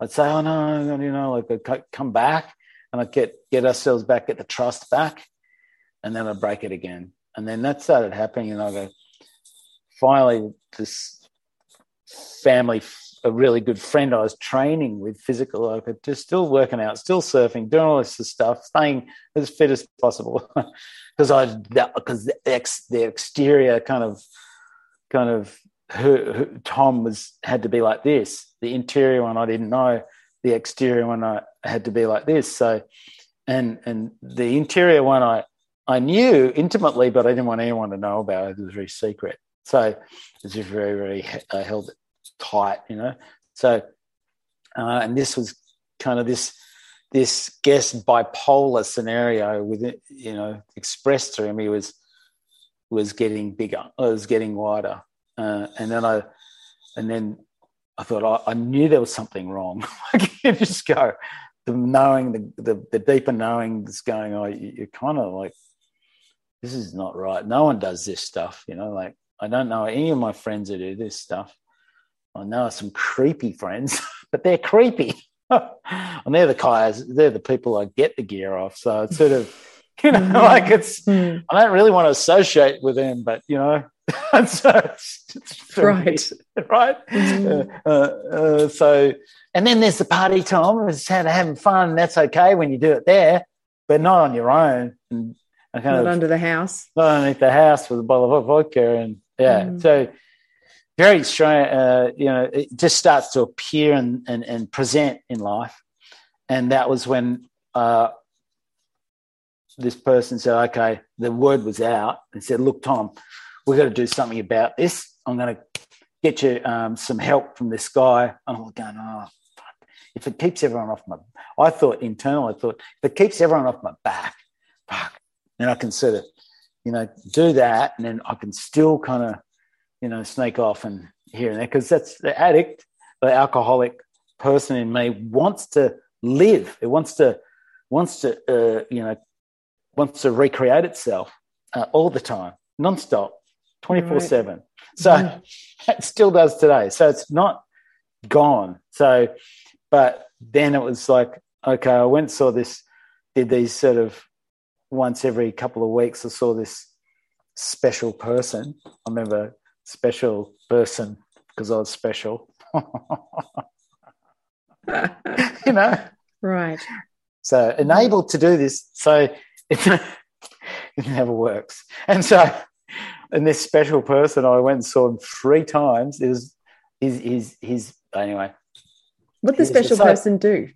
S4: I'd say, "Oh no, you know, like I'd come back and I'd get get ourselves back, get the trust back, and then I'd break it again." And then that started happening, and I go, finally, this family, a really good friend I was training with physical, like just still working out, still surfing, doing all this stuff, staying as fit as possible, <laughs> because I because the, ex, the exterior kind of kind of who, who, Tom was had to be like this. The interior one I didn't know. The exterior one I had to be like this. So, and and the interior one I I knew intimately, but I didn't want anyone to know about it. It was very secret. So it was just very very I held it tight, you know. So, uh, and this was kind of this this guest bipolar scenario with it, you know, expressed to him. He was was getting bigger, was getting wider. Uh, and then I, and then I thought I, I knew there was something wrong. <laughs> I can't just go. The knowing, the, the, the deeper knowing that's going on, you, you're kind of like, this is not right. No one does this stuff, you know. Like I don't know any of my friends who do this stuff. I know some creepy friends, <laughs> but they're creepy. <laughs> and they're the guys, they're the people I get the gear off. So it's sort of, <laughs> you know, mm-hmm. like it's, mm. I don't really want to associate with them, but, you know, <laughs> so it's, it's
S3: right, <laughs>
S4: right. Mm. Uh, uh, so, and then there's the party time. It's having fun. That's okay when you do it there, but not on your own. And
S3: kind not of, under the house.
S4: Not underneath the house with a bottle of vodka, and yeah. Mm. So very strange. Uh, you know, it just starts to appear and, and and present in life, and that was when. Uh, this person said, "Okay." The word was out and said, "Look, Tom, we've got to do something about this. I'm going to get you um, some help from this guy. And I'm going, oh, fuck. If it keeps everyone off my, I thought internal, I thought, if it keeps everyone off my back, fuck, then I can sort of, you know, do that. And then I can still kind of, you know, sneak off and here and there. Because that's the addict, the alcoholic person in me wants to live. It wants to, wants to, uh, you know, wants to recreate itself uh, all the time, nonstop. 24 right. 7. So mm. <laughs> it still does today. So it's not gone. So, but then it was like, okay, I went saw this, did these sort of once every couple of weeks. I saw this special person. I remember special person because I was special. <laughs> you know?
S3: Right.
S4: So enabled to do this. So <laughs> it, never works. And so and this special person, I went and saw him three times. It was his, his, his anyway.
S3: What the special person do?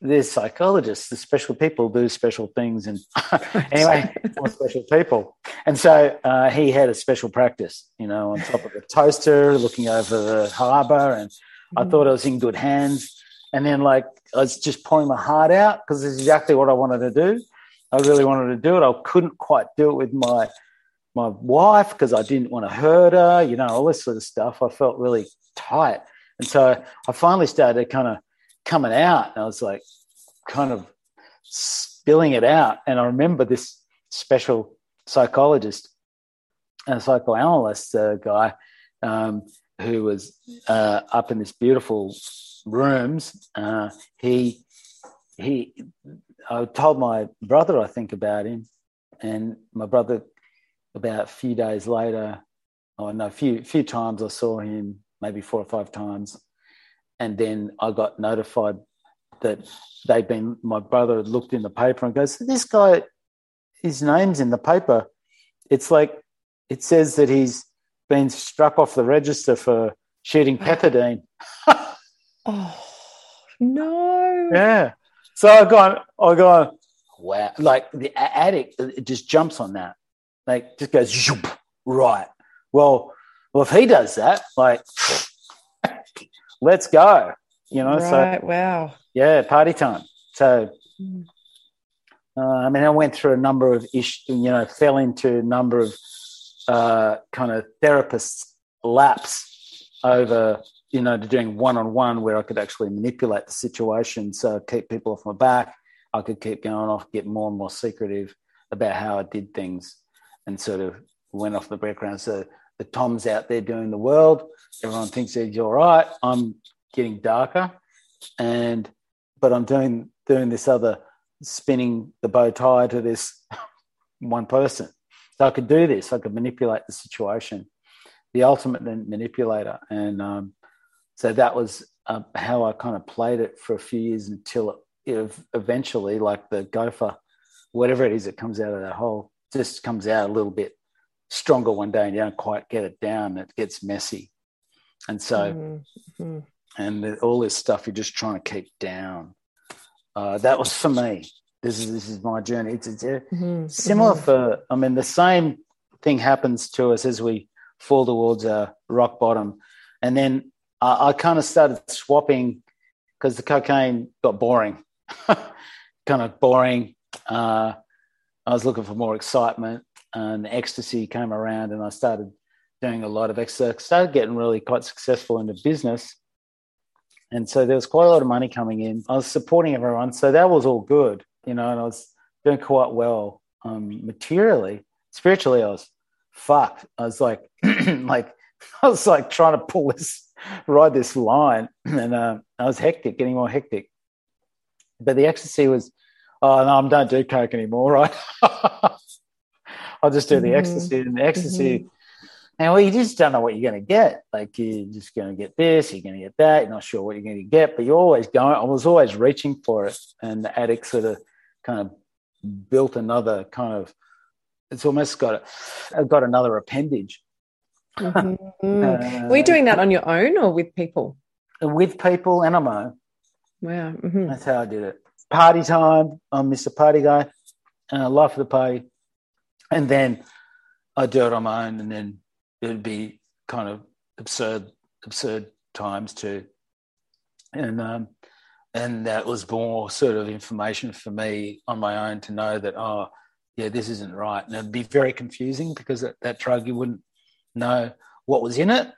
S4: There's psychologists, the special people do special things. And <laughs> <laughs> anyway, special people. And so uh, he had a special practice, you know, on top of the toaster, looking over the harbour. And I thought I was in good hands. And then, like, I was just pouring my heart out because it's exactly what I wanted to do. I really wanted to do it. I couldn't quite do it with my my wife because I didn't want to hurt her, you know, all this sort of stuff. I felt really tight. And so I finally started kind of coming out and I was like kind of spilling it out. And I remember this special psychologist and psychoanalyst uh, guy um, who was uh, up in this beautiful rooms. Uh, he, he, I told my brother, I think, about him. And my brother about a few days later, oh no, a few few times I saw him, maybe four or five times, and then I got notified that they'd been. My brother had looked in the paper and goes, "This guy, his name's in the paper. It's like it says that he's been struck off the register for shooting pethidine." <laughs>
S3: Oh no.
S4: Yeah. So I got, I got, wow. Like the addict, it just jumps on that. Like just goes, zoop, right. Well, well, if he does that, like, <sniffs> let's go. You know.
S3: Right.
S4: So
S3: wow.
S4: yeah, party time. So. Uh, I mean, I went through a number of issues, you know, fell into a number of uh, kind of therapists' laps over you know, to doing one on one where I could actually manipulate the situation. So keep people off my back. I could keep going off, get more and more secretive about how I did things and sort of went off the background. So the Tom's out there doing the world. Everyone thinks he's all right. I'm getting darker. And but I'm doing doing this other spinning the bow tie to this <laughs> one person. So I could do this. I could manipulate the situation. The ultimate manipulator. And um, so that was uh, how I kind of played it for a few years until it, eventually, like the gopher, whatever it is that comes out of that hole, just comes out a little bit stronger one day and you don't quite get it down. It gets messy. And so, mm-hmm. and all this stuff you're just trying to keep down. Uh, that was for me. This is this is my journey. It's, it's mm-hmm. similar mm-hmm. for. I mean, the same thing happens to us as we fall towards a rock bottom, and then uh, I kind of started swapping because the cocaine got boring, <laughs> kind of boring. Uh, I was looking for more excitement, and ecstasy came around, and I started doing a lot of exercise. Started getting really quite successful in the business, and so there was quite a lot of money coming in. I was supporting everyone, so that was all good, you know, and I was doing quite well um, materially. Spiritually, I was fucked. I was like, <clears throat> like <laughs> I was like trying to pull this <laughs> ride this line, <clears throat> and uh, I was hectic, getting more hectic. But the ecstasy was, oh no, I don't do coke anymore, <laughs> right? I'll just do the mm-hmm. ecstasy, and the ecstasy. Mm-hmm. And well, you just don't know what you're going to get. Like you're just going to get this, you're going to get that. You're not sure what you're going to get, but you're always going. I was always reaching for it, and the addict sort of kind of built another kind of. It's almost got a, got another appendage
S3: Mm-hmm. uh, <laughs> Were you doing that on your own or with people?
S4: With people and on my own.
S3: Wow. Mm-hmm.
S4: That's how I did it. Party time. I'm Mr. Party Guy. Uh, life of the party. And then I do it on my own, and then it'd be kind of absurd, absurd times too. And um, and that was more sort of information for me on my own to know that oh yeah this isn't right, and it'd be very confusing because that, that drug you wouldn't know what was in it,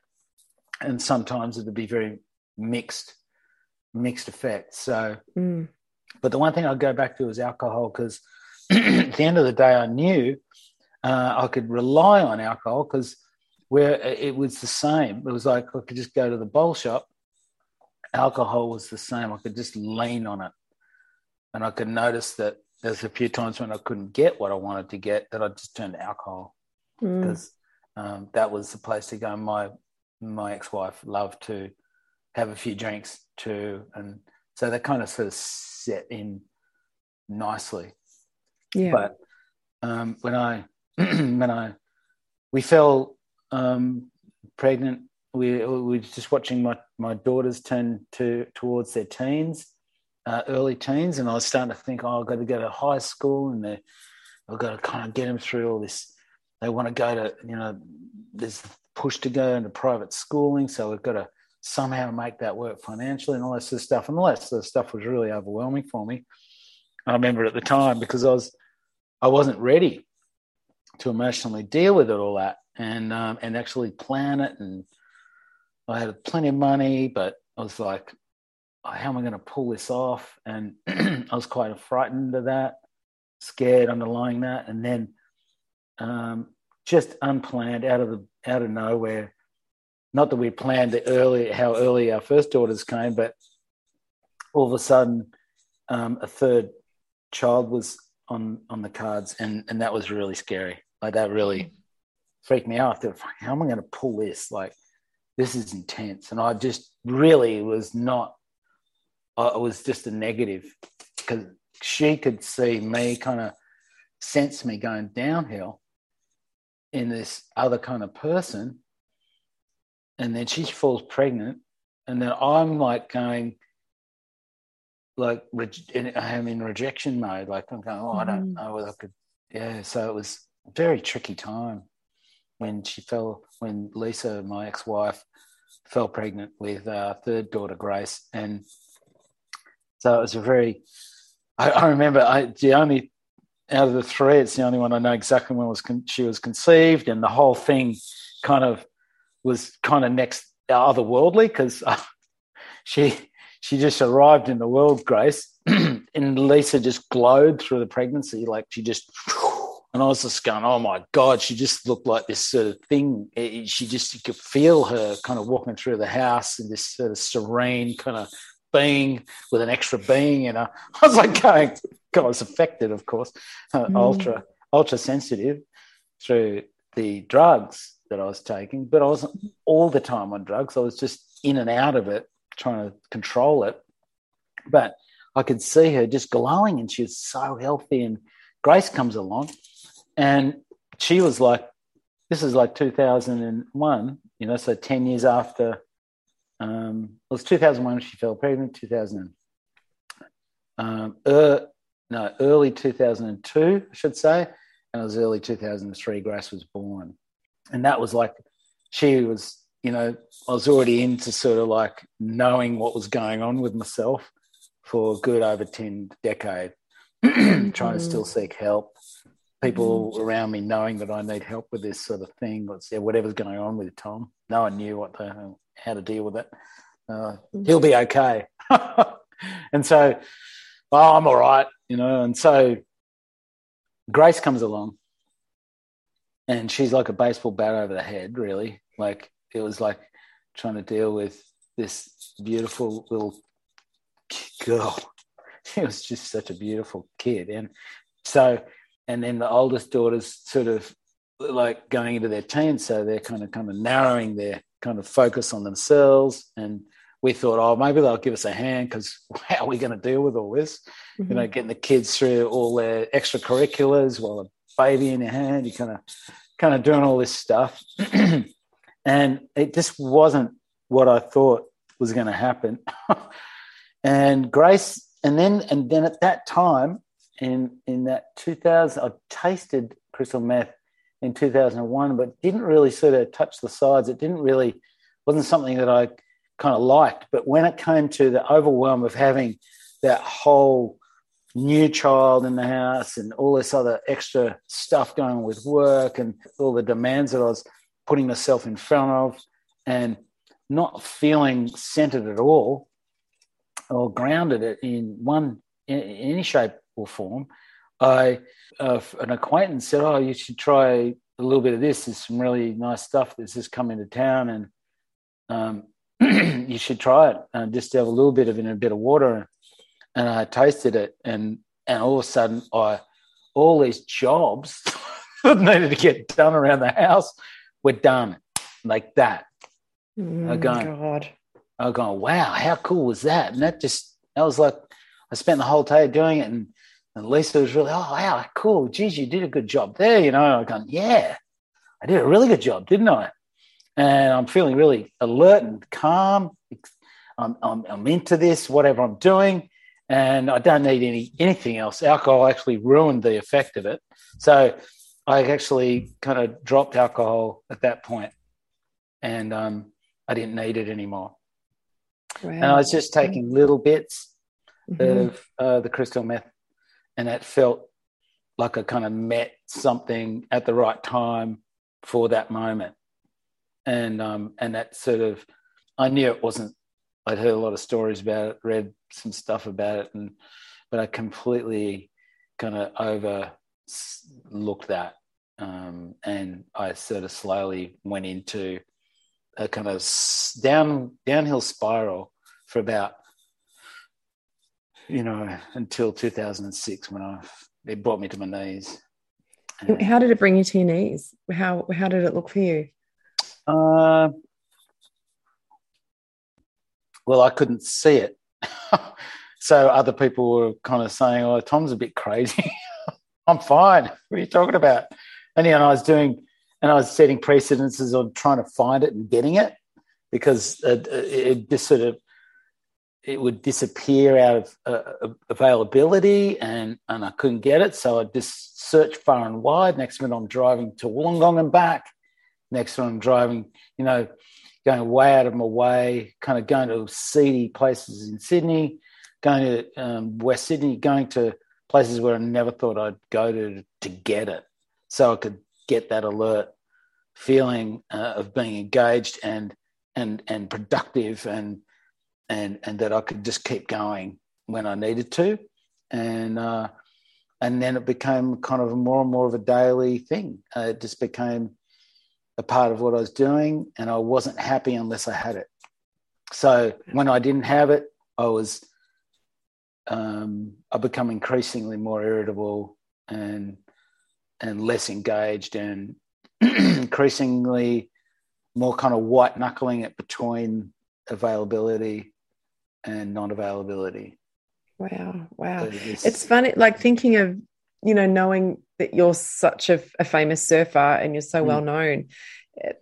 S4: and sometimes it would be very mixed, mixed effects. So, mm. but the one thing I'd go back to is alcohol because <clears throat> at the end of the day, I knew uh, I could rely on alcohol because where it was the same. It was like I could just go to the bowl shop. Alcohol was the same. I could just lean on it, and I could notice that there's a few times when I couldn't get what I wanted to get that I just turned to alcohol because um, that was the place to go. My my ex wife loved to have a few drinks too, and so they kind of sort of set in nicely.
S3: Yeah.
S4: But um, when I <clears throat> when I we fell um, pregnant, we, we were just watching my my daughters turn to towards their teens, uh, early teens, and I was starting to think, oh, I've got to go to high school, and I've got to kind of get them through all this they want to go to, you know, there's push to go into private schooling. So we've got to somehow make that work financially and all this sort of stuff. And all that sort of stuff was really overwhelming for me. I remember at the time because I was, I wasn't ready to emotionally deal with it all that and um, and actually plan it. And I had plenty of money, but I was like, how am I going to pull this off? And <clears throat> I was quite frightened of that, scared underlying that. And then um, just unplanned, out of the out of nowhere. Not that we planned the early how early our first daughters came, but all of a sudden, um, a third child was on on the cards, and and that was really scary. Like that really freaked me out. Thought, how am I going to pull this? Like, this is intense. And I just really was not, I was just a negative because she could see me kind of sense me going downhill in this other kind of person. And then she falls pregnant. And then I'm like going, like, I'm in rejection mode. Like, I'm going, oh, I don't mm. know whether I could. Yeah. So it was a very tricky time when she fell, when Lisa, my ex wife, fell pregnant with our third daughter, Grace. And so it was a very, I, I remember I, the only, out of the three, it's the only one I know exactly when was con- she was conceived, and the whole thing kind of was kind of next uh, otherworldly because uh, <laughs> she she just arrived in the world, Grace, <clears throat> and Lisa just glowed through the pregnancy, like she just <sniffs> and I was just going, oh my God, she just looked like this sort of thing. It, she just, you could feel her kind of walking through the house in this sort of serene kind of being with an extra being. And <laughs> I was like going, God, I was affected, of course, uh, mm. ultra, ultra sensitive through the drugs that I was taking, but I wasn't all the time on drugs. I was just in and out of it, trying to control it. But I could see her just glowing and she was so healthy. And Grace comes along and she was like, this is like 2001, you know, so 10 years after, um, it was 2001 she fell pregnant, 2000, um, er, no, early 2002, I should say, and it was early 2003, Grace was born. And that was like, she was, you know, I was already into sort of like knowing what was going on with myself for a good over 10 decade, <clears throat> trying to still seek help people mm. around me knowing that I need help with this sort of thing, whatever's going on with Tom. No one knew what the, how to deal with it. Uh, mm. he'll be okay. <laughs> and so, oh, I'm all right, you know. And so Grace comes along and she's like a baseball bat over the head, really. Like it was like trying to deal with this beautiful little girl. <laughs> She was just such a beautiful kid. And so and then the oldest daughters sort of like going into their teens, so they're kind of kind of narrowing their kind of focus on themselves. And we thought, oh, maybe they'll give us a hand because <laughs> how are we going to deal with all this? Mm-hmm. You know, getting the kids through all their extracurriculars while a baby in your hand, you kind of kind of doing all this stuff, <clears throat> and it just wasn't what I thought was going to happen. <laughs> and Grace, and then and then at that time, in in that 2000 i tasted crystal meth in 2001 but didn't really sort of touch the sides. It didn't really wasn't something that i kind of liked. But when it came to the overwhelm of having that whole new child in the house and all this other extra stuff going with work and all the demands that i was putting myself in front of and not feeling centered at all or grounded in one in any shape or form, I uh, an acquaintance said, "Oh, you should try a little bit of this. There's some really nice stuff that's just come into town, and um, <clears throat> you should try it. Uh, just have a little bit of it in a bit of water." And I tasted it, and and all of a sudden, I all these jobs <laughs> that needed to get done around the house were done like that. Mm, I'm going, God. I'm going, wow, how cool was that? And that just, that was like, I spent the whole day doing it, and and Lisa was really, oh, wow, cool. Geez, you did a good job there. You know, I'm going, yeah, I did a really good job, didn't I? And I'm feeling really alert and calm. I'm, I'm, I'm into this, whatever I'm doing, and I don't need any anything else. Alcohol actually ruined the effect of it. So I actually kind of dropped alcohol at that point, and um, I didn't need it anymore. Wow. And I was just taking little bits mm-hmm. of uh, the crystal meth and that felt like I kind of met something at the right time for that moment. And um, and that sort of, I knew it wasn't. I'd heard a lot of stories about it, read some stuff about it, and but I completely kind of overlooked that, um, and I sort of slowly went into a kind of down downhill spiral for about you know, until 2006 when I it brought me to my knees.
S3: How did it bring you to your knees? How how did it look for you?
S4: Uh, well, I couldn't see it. <laughs> so other people were kind of saying, "Oh, Tom's a bit crazy." <laughs> I'm fine. What are you talking about? And know, I was doing, and I was setting precedences on trying to find it and getting it because it, it just sort of it would disappear out of uh, availability and, and I couldn't get it. So I just searched far and wide. Next minute, I'm driving to Wollongong and back. Next minute, I'm driving, you know, going way out of my way, kind of going to seedy places in Sydney, going to um, West Sydney, going to places where I never thought I'd go to to get it. So I could get that alert feeling uh, of being engaged and and and productive and and and that I could just keep going when I needed to, and uh, and then it became kind of more and more of a daily thing. Uh, it just became a part of what I was doing, and I wasn't happy unless I had it. So when I didn't have it, I was um, I become increasingly more irritable and and less engaged and <clears throat> increasingly more kind of white knuckling it between availability and non-availability.
S3: Wow, wow. So it's funny, like thinking of you know knowing that you're such a, a famous surfer and you're so mm. well known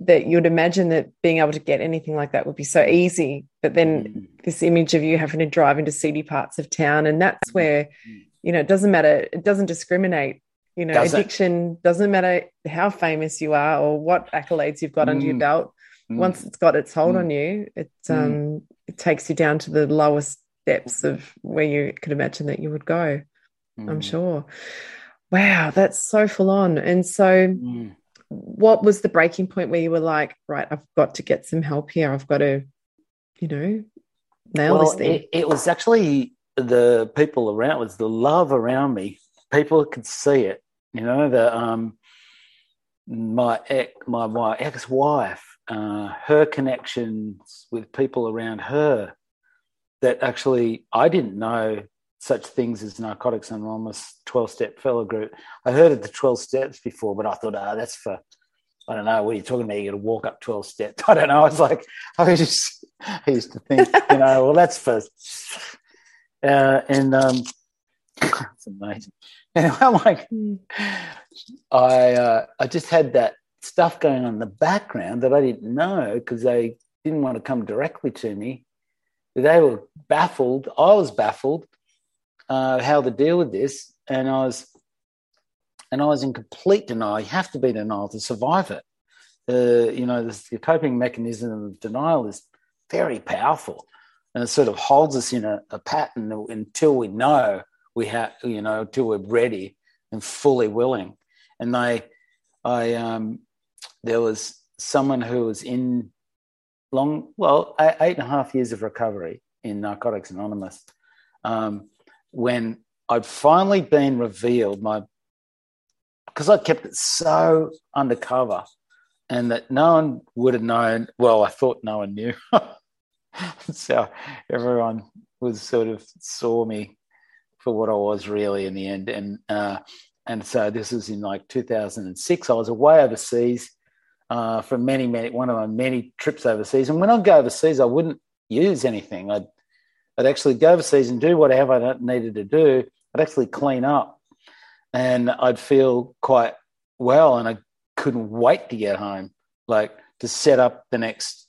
S3: that you'd imagine that being able to get anything like that would be so easy. But then mm. this image of you having to drive into seedy parts of town, and that's mm. where you know it doesn't matter. It doesn't discriminate. You know, does addiction doesn't matter how famous you are or what accolades you've got under your mm. belt. Mm. Once it's got its hold on you, it um it takes you down to the lowest depths of where you could imagine that you would go. Mm. I'm sure. Wow, that's so full on. And so, mm. what was the breaking point where you were like, right, I've got to get some help here. I've got to, you know, nail well, this thing.
S4: It, it was actually the people around, it was the love around me. People could see it. You know, the um, my ex, my my ex wife uh, her connections with people around her that actually I didn't know such things as Narcotics Anonymous 12 step fellow group. I heard of the 12 steps before, but I thought, ah, oh, that's for, I don't know, what are you talking about? You're going to walk up 12 steps. <laughs> I don't know. I was like, I was just, I used to think, you know, well, that's for, uh, and um, <laughs> it's amazing. <laughs> And I'm like, hmm. I, uh, I just had that stuff going on in the background that I didn't know because they didn't want to come directly to me. They were baffled. I was baffled uh, how to deal with this, and I was and I was in complete denial. You have to be denial to survive it. Uh, you know, this, the coping mechanism of denial is very powerful, and it sort of holds us in a, a pattern until we know we have, you know, until we're ready and fully willing. And they, I, um, there was someone who was in long, well, eight and a half years of recovery in Narcotics Anonymous. Um, when I'd finally been revealed, my because I kept it so undercover, and that no one would have known. Well, I thought no one knew, <laughs> so everyone was sort of saw me for what I was really in the end, and uh, and so this was in like 2006. I was away overseas uh, for many, many, one of my many trips overseas. And when I'd go overseas, I wouldn't use anything. I'd, I'd actually go overseas and do whatever I needed to do. I'd actually clean up and I'd feel quite well. And I couldn't wait to get home, like to set up the next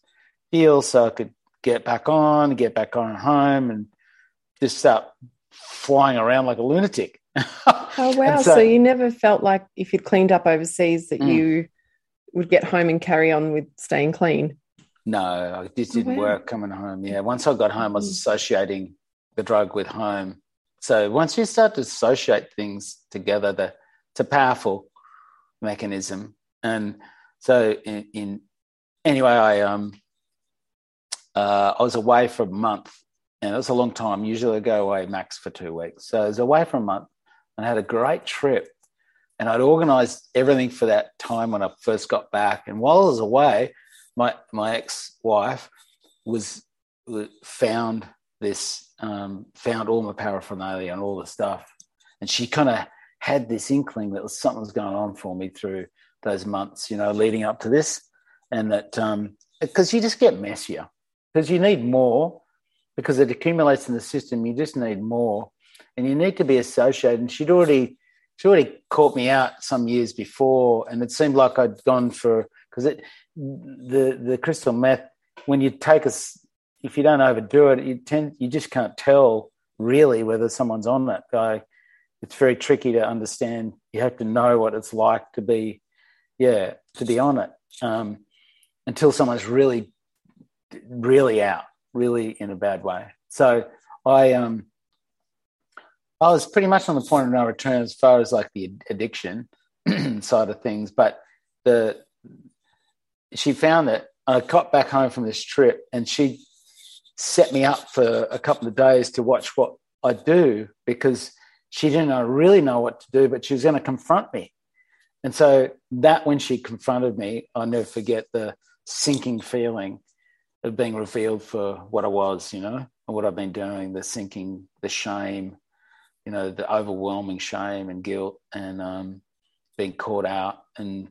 S4: deal so I could get back on, get back on home and just start flying around like a lunatic. <laughs>
S3: oh wow! So, so, you never felt like if you'd cleaned up overseas that mm. you would get home and carry on with staying clean?
S4: No, this didn't oh, wow. work coming home. Yeah, once I got home, I was mm. associating the drug with home. So once you start to associate things together, the, it's a powerful mechanism. And so in, in anyway, I um uh, I was away for a month, and it was a long time. Usually, I go away max for two weeks. So I was away for a month, and I had a great trip and I'd organised everything for that time when I first got back. And while I was away, my my ex wife was, was, found this um, found all my paraphernalia and all the stuff, and she kind of had this inkling that was something was going on for me through those months, you know, leading up to this, and that because um, you just get messier because you need more because it accumulates in the system. You just need more, and you need to be associated. And she'd already she already caught me out some years before, and it seemed like I'd gone for because it the the crystal meth when you take us if you don't overdo it, you tend you just can't tell really whether someone's on that guy. It's very tricky to understand. You have to know what it's like to be, yeah, to be on it um, until someone's really, really out, really in a bad way. So I um, I was pretty much on the point of no return as far as like the addiction <clears throat> side of things, but the she found that I got back home from this trip and she set me up for a couple of days to watch what I do because she didn't really know what to do, but she was going to confront me. And so that when she confronted me, I'll never forget the sinking feeling of being revealed for what I was, you know, and what I've been doing, the sinking, the shame, you know, the overwhelming shame and guilt and um, being caught out. And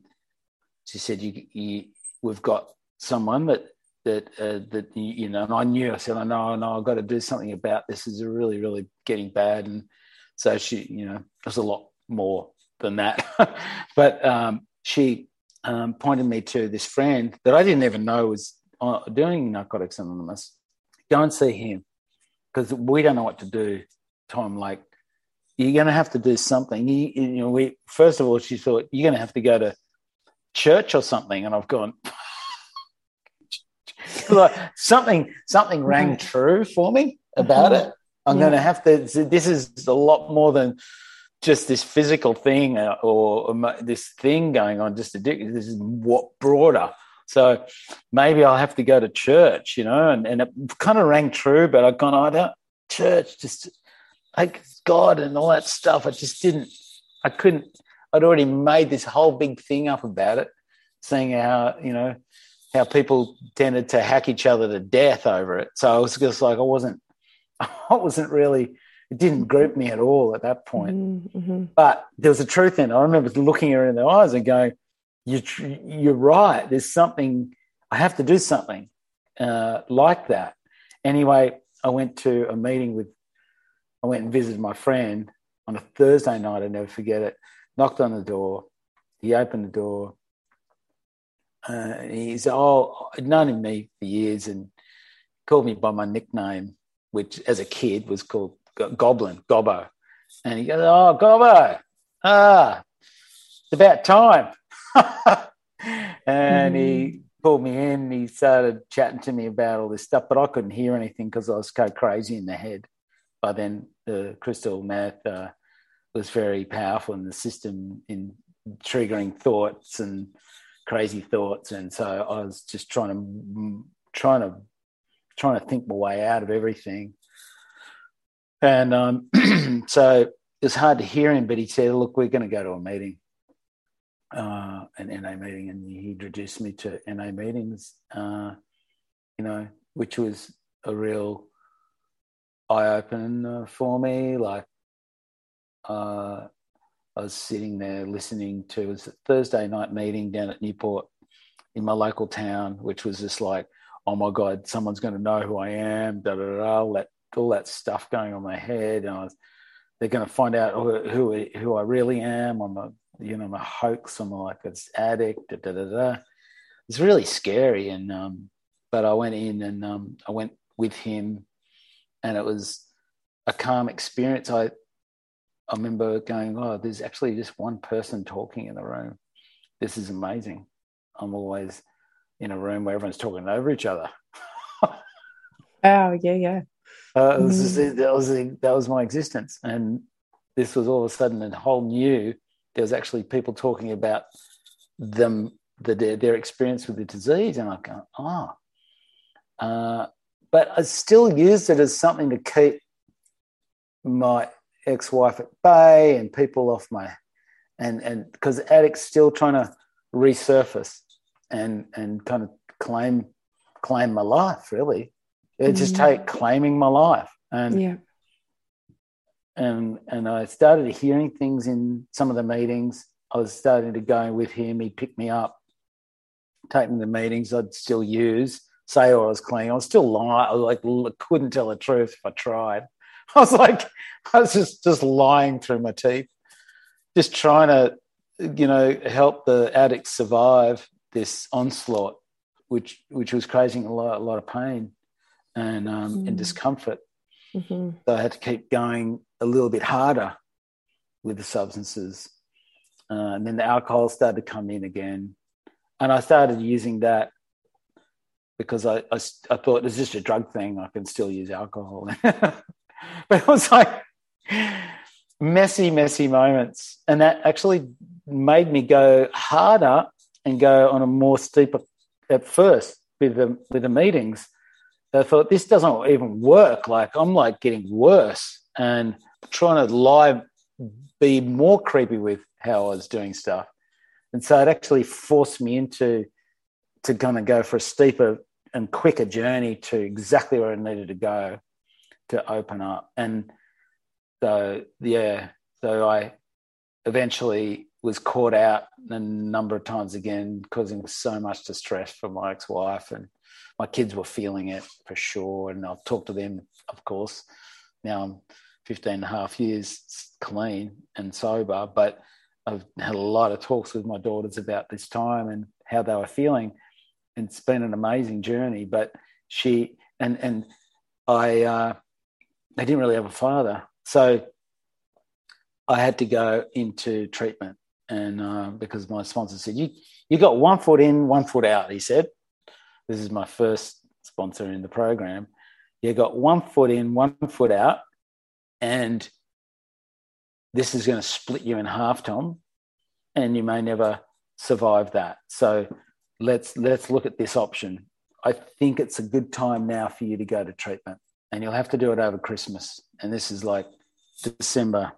S4: she said, you, you, we've got someone that, that, uh, that, you know, and I knew, I said, I know, I know, I've got to do something about this. Is really, really getting bad. And so she, you know, there's a lot more than that. <laughs> but um, she um, pointed me to this friend that I didn't even know was uh, doing Narcotics Anonymous. Go and see him because we don't know what to do. Tom, like you're going to have to do something. You, you, know, we first of all, she thought you're going to have to go to church or something, and I've gone. <laughs> like, something something rang true for me about mm-hmm. it. I'm yeah. going to have to. This is a lot more than just this physical thing uh, or, or this thing going on. Just addicted. This is what broader. So maybe I'll have to go to church, you know, and, and it kind of rang true, but I've gone, I don't, church just like God and all that stuff. I just didn't, I couldn't, I'd already made this whole big thing up about it, saying how, you know, how people tended to hack each other to death over it. So I was just like, I wasn't, <laughs> I wasn't really, it didn't group me at all at that point. Mm-hmm. But there was a truth in it. I remember looking her in the eyes and going, you, you're right. There's something, I have to do something uh, like that. Anyway, I went to a meeting with I went and visited my friend on a Thursday night. I never forget it. Knocked on the door. He opened the door. Uh, he said, "Oh, I'd known me for years and called me by my nickname, which as a kid was called Goblin, Gobbo." And he goes, "Oh, Gobbo, ah, it's about time." <laughs> and mm. he pulled me in. He started chatting to me about all this stuff, but I couldn't hear anything because I was so crazy in the head by then the crystal meth uh, was very powerful in the system in triggering thoughts and crazy thoughts. And so i was just trying to trying to trying to think my way out of everything. And um, <clears throat> so it was hard to hear him but he said look we're going to go to a meeting uh, an NA meeting, and he introduced me to NA meetings, uh, you know, which was a real eye open uh, for me. Like uh, I was sitting there listening to it was a Thursday night meeting down at Newport in my local town, which was just like, oh my god, someone's going to know who I am. Da da da. All that all that stuff going on my head, and I was, they're going to find out who, who who I really am. I'm a you know I'm a hoax. I'm like an addict. Da da da da. It's really scary, and um, but I went in and um, I went with him and it was a calm experience. I I remember going, oh, there's actually just one person talking in the room. This is amazing. I'm always in a room where everyone's talking over each other. <laughs>
S3: oh yeah, yeah.
S4: Uh, mm. just, that was that was my existence, and this was all of a sudden a whole new. There was actually people talking about them, the, their, their experience with the disease, and I go, oh, uh, but I still used it as something to keep my ex-wife at bay and people off my and and because addicts still trying to resurface and and kind of claim claim my life really. It mm-hmm. just take claiming my life. And
S3: yeah.
S4: and and I started hearing things in some of the meetings. I was starting to go with him. He picked me up take me to meetings I'd still use say I was clean. I was still lying. I like couldn't tell the truth if I tried. <laughs> I was like, I was just just lying through my teeth, just trying to, you know, help the addicts survive this onslaught, which which was causing a lot a lot of pain and um, mm. and discomfort. Mm-hmm. So I had to keep going a little bit harder with the substances, uh, and then the alcohol started to come in again, and I started using that because I, I, I thought it's just a drug thing. I can still use alcohol. <laughs> but it was like messy, messy moments. And that actually made me go harder and go on a more steeper at first with the with the meetings. I thought this doesn't even work. Like I'm like getting worse and trying to lie, be more creepy with how I was doing stuff. And so it actually forced me into to kind of go for a steeper and quicker journey to exactly where I needed to go to open up. And so, yeah, so I eventually was caught out a number of times again, causing so much distress for my ex wife. And my kids were feeling it for sure. And I've talked to them, of course. Now I'm 15 and a half years clean and sober, but I've had a lot of talks with my daughters about this time and how they were feeling. It's been an amazing journey. But she and and I uh, they didn't really have a father. So I had to go into treatment. And uh, because my sponsor said, you, you got one foot in, one foot out, he said. This is my first sponsor in the program. You got one foot in, one foot out. And this is going to split you in half, Tom. And you may never survive that. So let's let's look at this option. I think it's a good time now for you to go to treatment and you'll have to do it over Christmas. And this is like December.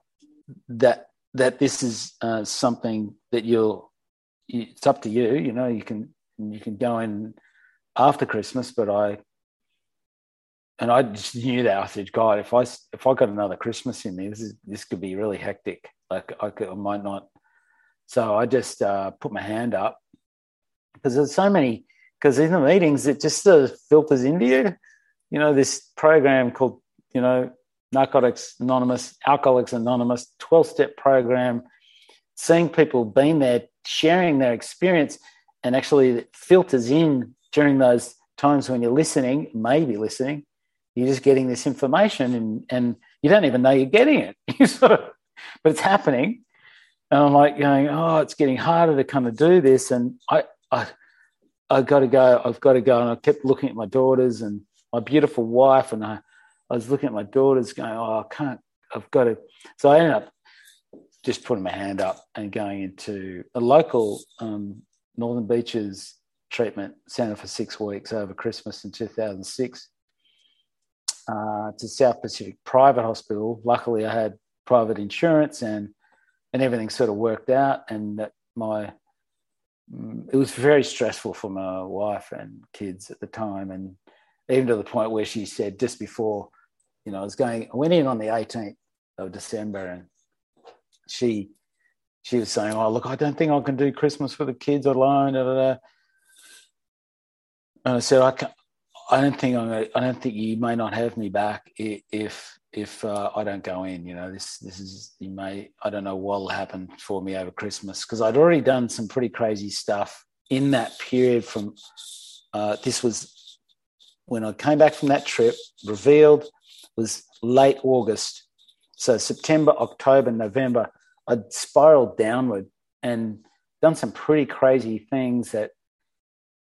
S4: That that this is uh, something that you'll. It's up to you. You know, you can you can go in after Christmas, but I. And I just knew that I said, God, if I if I got another Christmas in me, this is this could be really hectic. Like I, could, I might not. So I just uh, put my hand up because there's so many. Because in the meetings, it just sort of filters into you you know, this program called, you know, Narcotics Anonymous, Alcoholics Anonymous, 12 step program, seeing people being there, sharing their experience, and actually it filters in during those times when you're listening, maybe listening, you're just getting this information and, and you don't even know you're getting it. <laughs> You sort of, but it's happening. And I'm like going, oh, it's getting harder to kind of do this. And I, I, I got to go. I've got to go. And I kept looking at my daughters and my beautiful wife and I, I was looking at my daughters going, oh, I can't, I've got to. So I ended up just putting my hand up and going into a local um, Northern Beaches treatment center for six weeks over Christmas in 2006 uh, to South Pacific Private Hospital. Luckily, I had private insurance and and everything sort of worked out. And that my Mm, it was very stressful for my wife and kids at the time, and even to the point where she said just before, you know, I was going, I went in on the 18th of December and she she was saying, Oh, look, I don't think I can do Christmas for the kids alone. And I said, I can't." I don't think I'm. I don't think you may not have me back if if uh, I don't go in. You know, this this is you may. I don't know what'll happen for me over Christmas because I'd already done some pretty crazy stuff in that period. From uh, this was when I came back from that trip, revealed was late August. So September, October, November, I'd spiraled downward and done some pretty crazy things that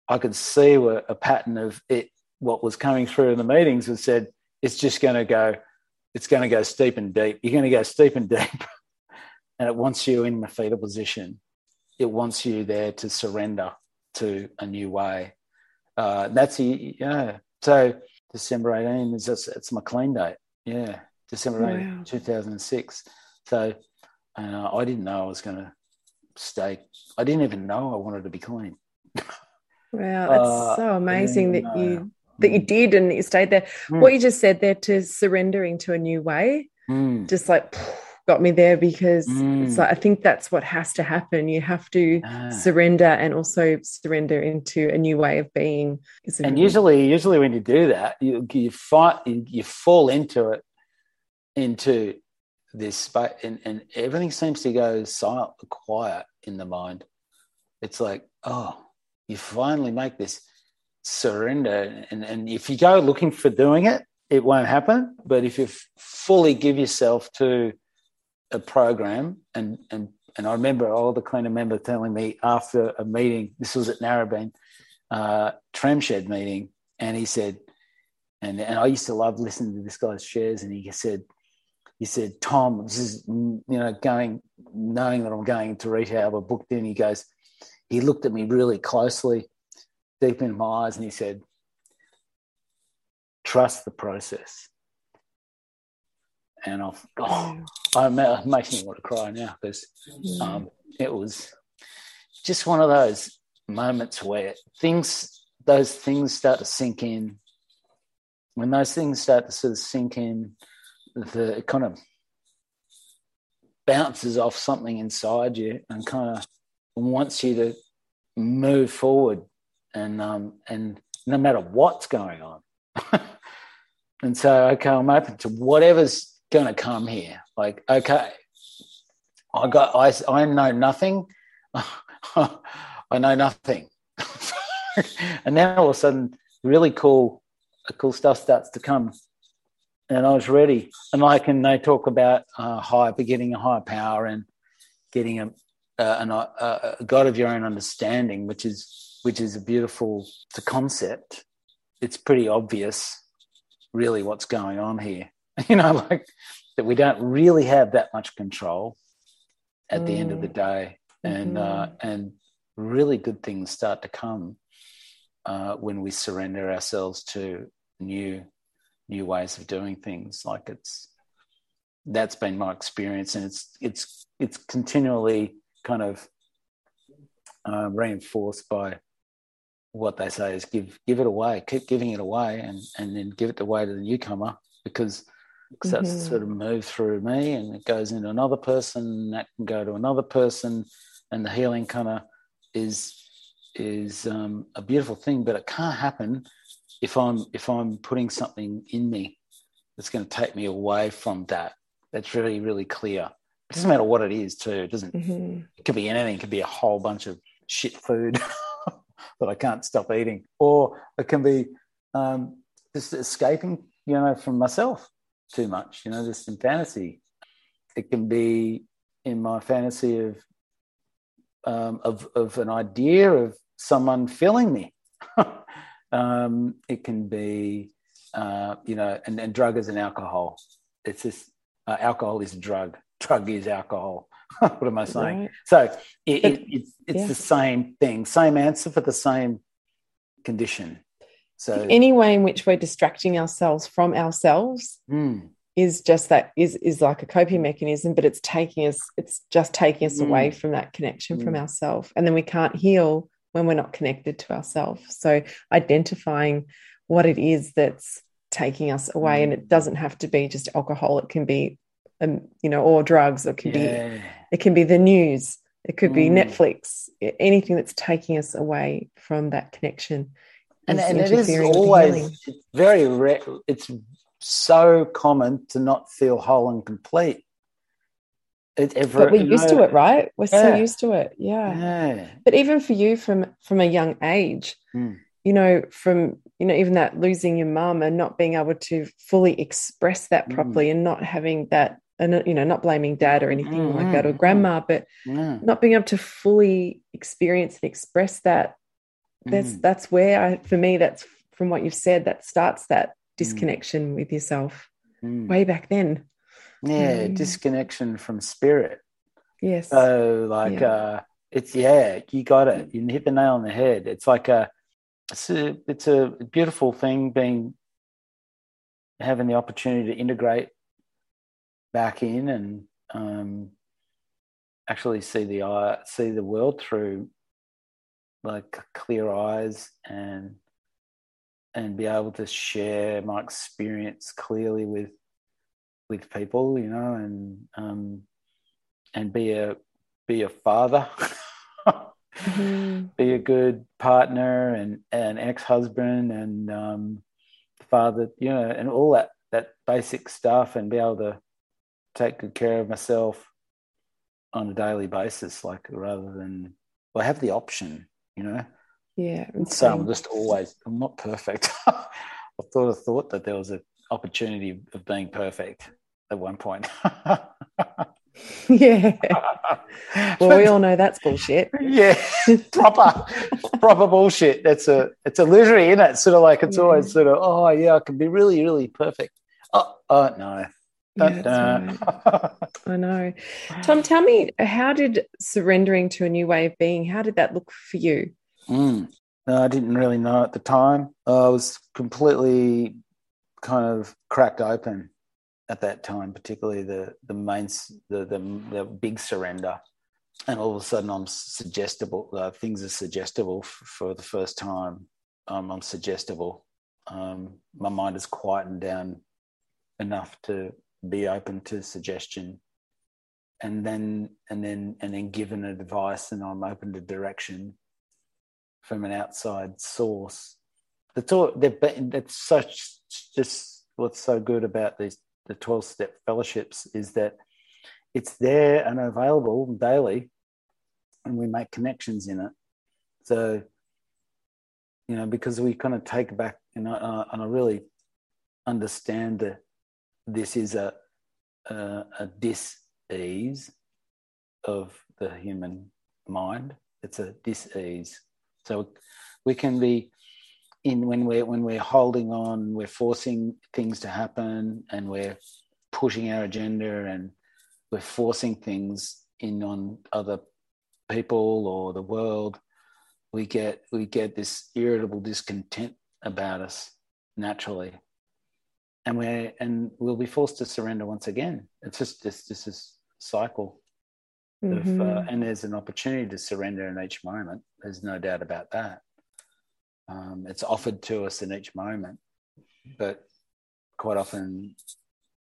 S4: I could see were a pattern of it. What was coming through in the meetings was said, it's just going to go, it's going to go steep and deep. You're going to go steep and deep. <laughs> and it wants you in the fetal position. It wants you there to surrender to a new way uh, that's yeah. So December 18 is just, it's my clean date. Yeah, December 18, wow. 2006. So uh, I didn't know I was going to stay. I didn't even know I wanted to be clean.
S3: Wow, <laughs> that's uh, so amazing that you that you did and that you stayed there. Mm. What you just said there to surrendering to a new way, mm. just like <sniffs> got me there because
S4: Mm.
S3: it's like I think that's what has to happen. You have to
S4: Ah.
S3: surrender and also surrender into a new way of being. isn't
S4: and usually usually when you do that you you fight you, you fall into it into this space and, and everything seems to go silent quiet in the mind it's like oh you finally make this surrender and, and if you go looking for doing it it won't happen but if you fully give yourself to a program and and and I remember all the cleaner member telling me after a meeting this was at Narrabeen uh, Tramshed meeting, and he said, and and I used to love listening to this guy's shares, and he said, he said, Tom, this is you know going, knowing that I'm going to rehab, I booked in. He goes, he looked at me really closely, deep in my eyes, and he said, trust the process. And I've, oh, I'm it makes me want to cry now because um, it was just one of those moments where things, those things start to sink in. When those things start to sort of sink in, the it kind of bounces off something inside you and kind of wants you to move forward and um, and no matter what's going on. <laughs> and so, okay, I'm open to whatever's going to come here. Like, okay, I got, I, I know nothing. <laughs> I know nothing. <laughs> and then all of a sudden, really cool, cool stuff starts to come. And I was ready. And like, and they talk about uh, higher, getting a higher power and getting a, uh, an, uh, a God of your own understanding, which is which is a beautiful a concept. It's pretty obvious, really, what's going on here. <laughs> You know, like that we don't really have that much control at the end of the day, and uh, and really good things start to come uh, when we surrender ourselves to new new ways of doing things. Like it's that's been my experience, and it's it's it's continually kind of uh, reinforced by what they say is give give it away, keep giving it away, and and then give it away to the newcomer because because that's
S3: Mhm.
S4: sort of moved through me, and it goes into another person, and that can go to another person, and the healing kind of is is um, a beautiful thing, but it can't happen if I'm if I'm putting something in me that's going to take me away from that. That's really really clear. It doesn't matter what it is, too. It doesn't.
S3: Mhm.
S4: It could be anything. It could be a whole bunch of shit food <laughs> that I can't stop eating, or it can be um, just escaping, you know, from myself too much. You know, just in fantasy. It can be in my fantasy of um, of of an idea of someone filling me. <laughs> um, it can be, uh, you know, and, and drug is an alcohol. It's just uh, alcohol is a drug. Drug is alcohol. <laughs> what am I saying?
S3: Right.
S4: So it, it, it's it's
S3: yeah.
S4: the same thing, same answer for the same condition. So
S3: Any way in which we're distracting ourselves from ourselves
S4: mm,
S3: is just that is is like a coping mechanism, but it's taking us, it's just taking us
S4: Mm.
S3: away from that connection from
S4: Mm.
S3: ourselves. And then we can't heal when we're not connected to ourselves. So identifying what it is that's taking us away, and it doesn't have to be just alcohol, it can be um, you know, or drugs, or it can be
S4: yeah,
S3: it can be the news, it could be
S4: Mm.
S3: Netflix, anything that's taking us away from that connection.
S4: and, and it is
S3: interfering with the healing.
S4: always very rare. It's so common to not feel whole and complete. It, ever,
S3: but we're used
S4: know,
S3: to it, right? We're so used to it. Yeah.
S4: Yeah.
S3: But even for you from from a young age,
S4: Mm.
S3: you know, from you know, even that losing your mum and not being able to fully express that
S4: Mm.
S3: properly and not having that and you know, not blaming dad or anything like that or
S4: Mm.
S3: grandma, but
S4: Yeah.
S3: not being able to fully experience and express that that's
S4: Mm.
S3: that's where I for me that's from what you've said that starts that disconnection with yourself
S4: Mm.
S3: way back then.
S4: Yeah,
S3: Mm.
S4: disconnection from spirit.
S3: Yes.
S4: So like
S3: Yeah.
S4: uh it's yeah, you got it. You hit the nail on the head. It's like a it's a it's a beautiful thing being having the opportunity to integrate back in and um actually see the eye see the world through like clear eyes and and be able to share my experience clearly with with people, you know, and um, and be a be a father, <laughs> mm-hmm. be a good partner and an ex husband and um, father, you know, and all that that basic stuff, and be able to take good care of myself on a daily basis, like rather than well, I have the option, you know.
S3: Yeah.
S4: So I'm just always I'm not perfect. <laughs> I thought I thought that there was an opportunity of being perfect at one point. <laughs>
S3: yeah. <laughs> Well, we all know that's bullshit.
S4: Yeah, proper, proper bullshit. That's a, it's a literary, isn't it? Sort of like it's yeah. always sort of, oh yeah, I can be really, really perfect. Oh, oh no.
S3: Yeah, right. <laughs> I know. Tom, tell me, how did surrendering to a new way of being, how did that look for you?
S4: Mm. I didn't really know at the time. I was completely kind of cracked open at that time, particularly the the main the the, the big surrender, and all of a sudden I'm suggestible. Uh, things are suggestible f- for the first time. Um, I'm suggestible. Um, my mind is quietened down enough to be open to suggestion, and then and then and then given advice, and I'm open to direction from an outside source. That's all. That's such just what's so good about these the 12 step fellowships is that it's there and available daily and we make connections in it so you know because we kind of take back know uh, and i really understand that this is a a, a dis-ease of the human mind it's a dis-ease so we can be in when we're when we're holding on, we're forcing things to happen, and we're pushing our agenda, and we're forcing things in on other people or the world. We get we get this irritable discontent about us naturally, and we're and we'll be forced to surrender once again. It's just this this is cycle. Mm-hmm. Of, uh, and there's an opportunity to surrender in each moment. There's no doubt about that. Um, it's offered to us in each moment, but quite often,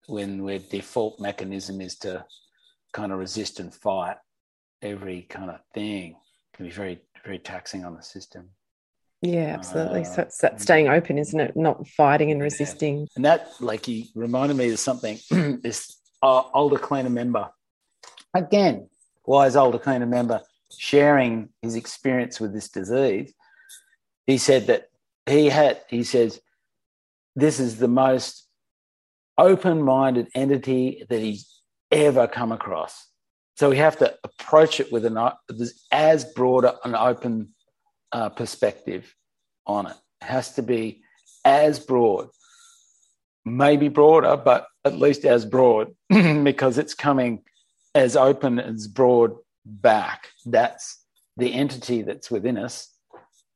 S4: when our default mechanism is to kind of resist and fight every kind of thing, can be very very taxing on the system.
S3: Yeah, absolutely. Uh, so it's that staying open, isn't it? Not fighting and resisting.
S4: And that, like, he reminded me of something. <clears throat> this uh, older cleaner member, again, wise older cleaner member, sharing his experience with this disease he said that he had, he says, this is the most open minded entity that he's ever come across. So we have to approach it with an as broader an open uh, perspective on it. It has to be as broad, maybe broader, but at least as broad <laughs> because it's coming as open as broad back. That's the entity that's within us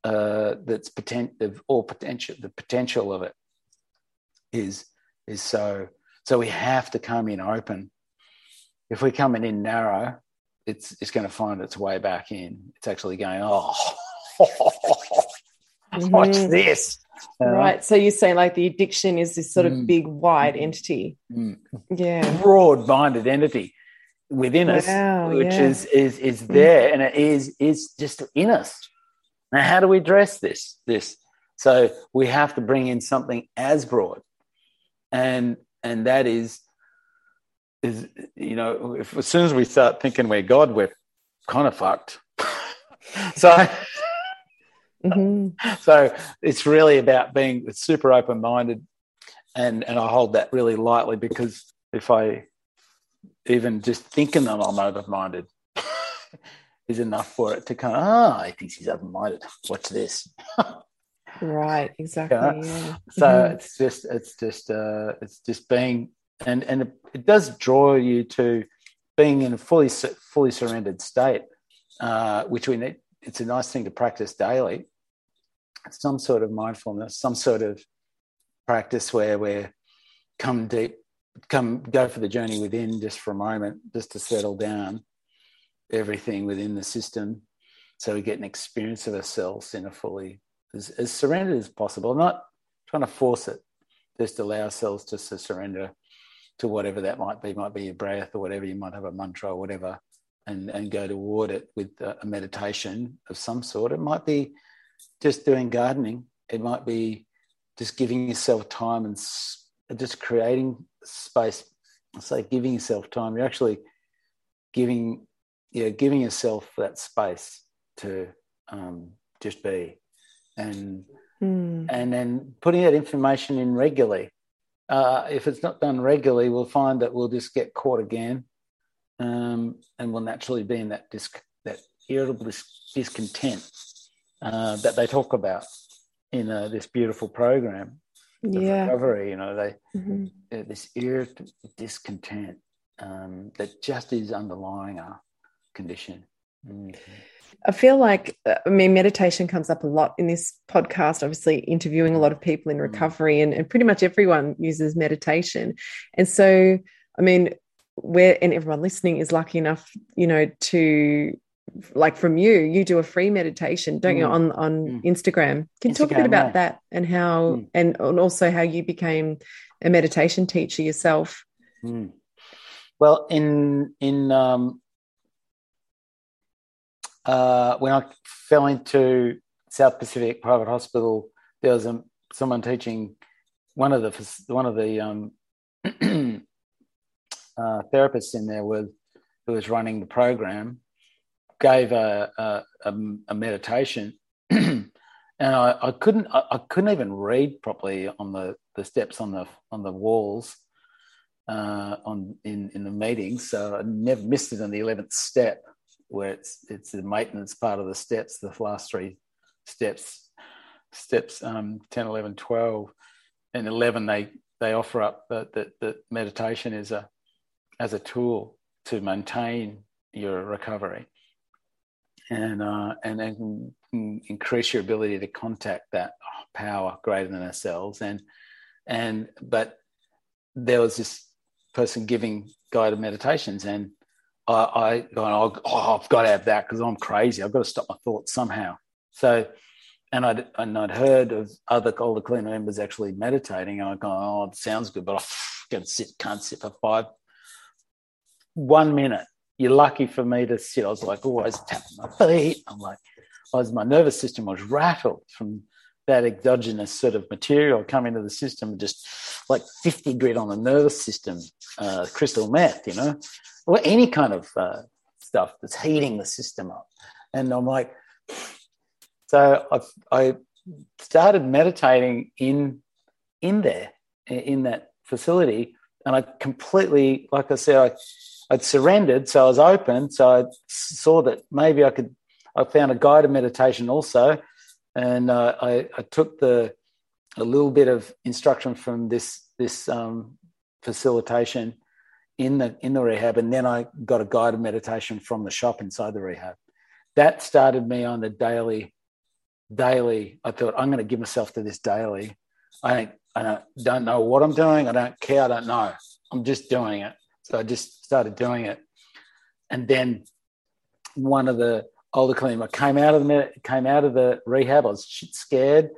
S4: uh, that's potential or potential the potential of it is is so so we have to come in open if we come in narrow it's it's going to find its way back in it's actually going oh mm-hmm. <laughs> watch this
S3: right so you say like the addiction is this sort of mm. big wide entity
S4: mm.
S3: yeah
S4: broad minded entity within us wow, which yeah. is is is mm. there and it is is just in us now, how do we address this? This so we have to bring in something as broad, and and that is is you know if, as soon as we start thinking we're God, we're kind of fucked. <laughs> so. Mm-hmm. <laughs> So it's really about being super open minded, and and I hold that really lightly because if I even just thinking that I'm open minded, <laughs> is enough for it to kind of, ah, oh, he thinks he's open minded. Watch this. <laughs>
S3: right, exactly. Yeah.
S4: So mm-hmm. it's just, it's just, uh, it's just being, and and it, it, does draw you to being in a fully fully surrendered state, uh, which we need. It's a nice thing to practice daily. Some sort of mindfulness, some sort of practice where we're come deep, come go for the journey within just for a moment, just to settle down everything within the system so we get an experience of ourselves in a fully as, as surrendered as possible. Not trying to force it, just allow ourselves just to surrender to whatever that might be, might be your breath or whatever, you might have a mantra or whatever, and, and go toward it with a meditation of some sort. It might be just doing gardening. It might be just giving yourself time and just creating space. I say giving yourself time. You're actually giving, yeah, giving yourself that space to um, just be, and mm. and then putting that information in regularly. Uh, if it's not done regularly, we'll find that we'll just get caught again, um, and we'll naturally be in that dis- that irritable dis- discontent uh, that they talk about in uh, this beautiful program yeah. recovery. You know, they mm-hmm. this irritable discontent um, that just is underlying our condition. Mm-hmm.
S3: I feel like, I mean, meditation comes up a lot in this podcast, obviously, interviewing a lot of people in mm. recovery, and, and pretty much everyone uses meditation. And so, I mean, where, and everyone listening is lucky enough, you know, to like from you, you do a free meditation, don't mm. you, on on mm. Instagram? Can you talk a bit about that and how, mm. and, and also how you became a meditation teacher yourself?
S4: Mm. Well, in in um, uh, when I fell into South Pacific Private Hospital, there was a, someone teaching one of the one of the um, <clears throat> uh, therapists in there was who was running the program gave a a, a meditation, <clears throat> and I, I couldn't I, I, couldn't even read properly on the, the steps on the on the walls uh, on in in the meetings, so I never missed it on the eleventh step where it's it's the maintenance part of the steps, the last three steps, steps um, 10, 11, 12, and 11 they they offer up that that that meditation is a as a tool to maintain your recovery and uh, and then increase your ability to contact that power greater than ourselves and and but there was this person giving guided meditations and I, I oh, oh, I've got to have that because I'm crazy. I've got to stop my thoughts somehow. So, and I'd, and I'd heard of other older cleaner members actually meditating, and I go, oh, it sounds good, but I can't sit, can't sit for five, one minute. You're lucky for me to sit. I was like always tapping my feet. I'm like, I was, my nervous system was rattled from that exogenous sort of material coming into the system, just like 50 grit on the nervous system, uh, crystal meth, you know or any kind of uh, stuff that's heating the system up. And I'm like, so I, I started meditating in in there in that facility, and I completely, like I said, I, I'd surrendered, so I was open. So I saw that maybe I could. I found a guided meditation also, and uh, I, I took the a little bit of instruction from this this um, facilitation in the in the rehab, and then I got a guided meditation from the shop inside the rehab. That started me on the daily. Daily, I thought I'm going to give myself to this daily. I don't, I don't, don't know what I'm doing. I don't care. I don't know. I'm just doing it. So I just started doing it, and then one of the older cleaners came out of the came out of the rehab. I was shit scared.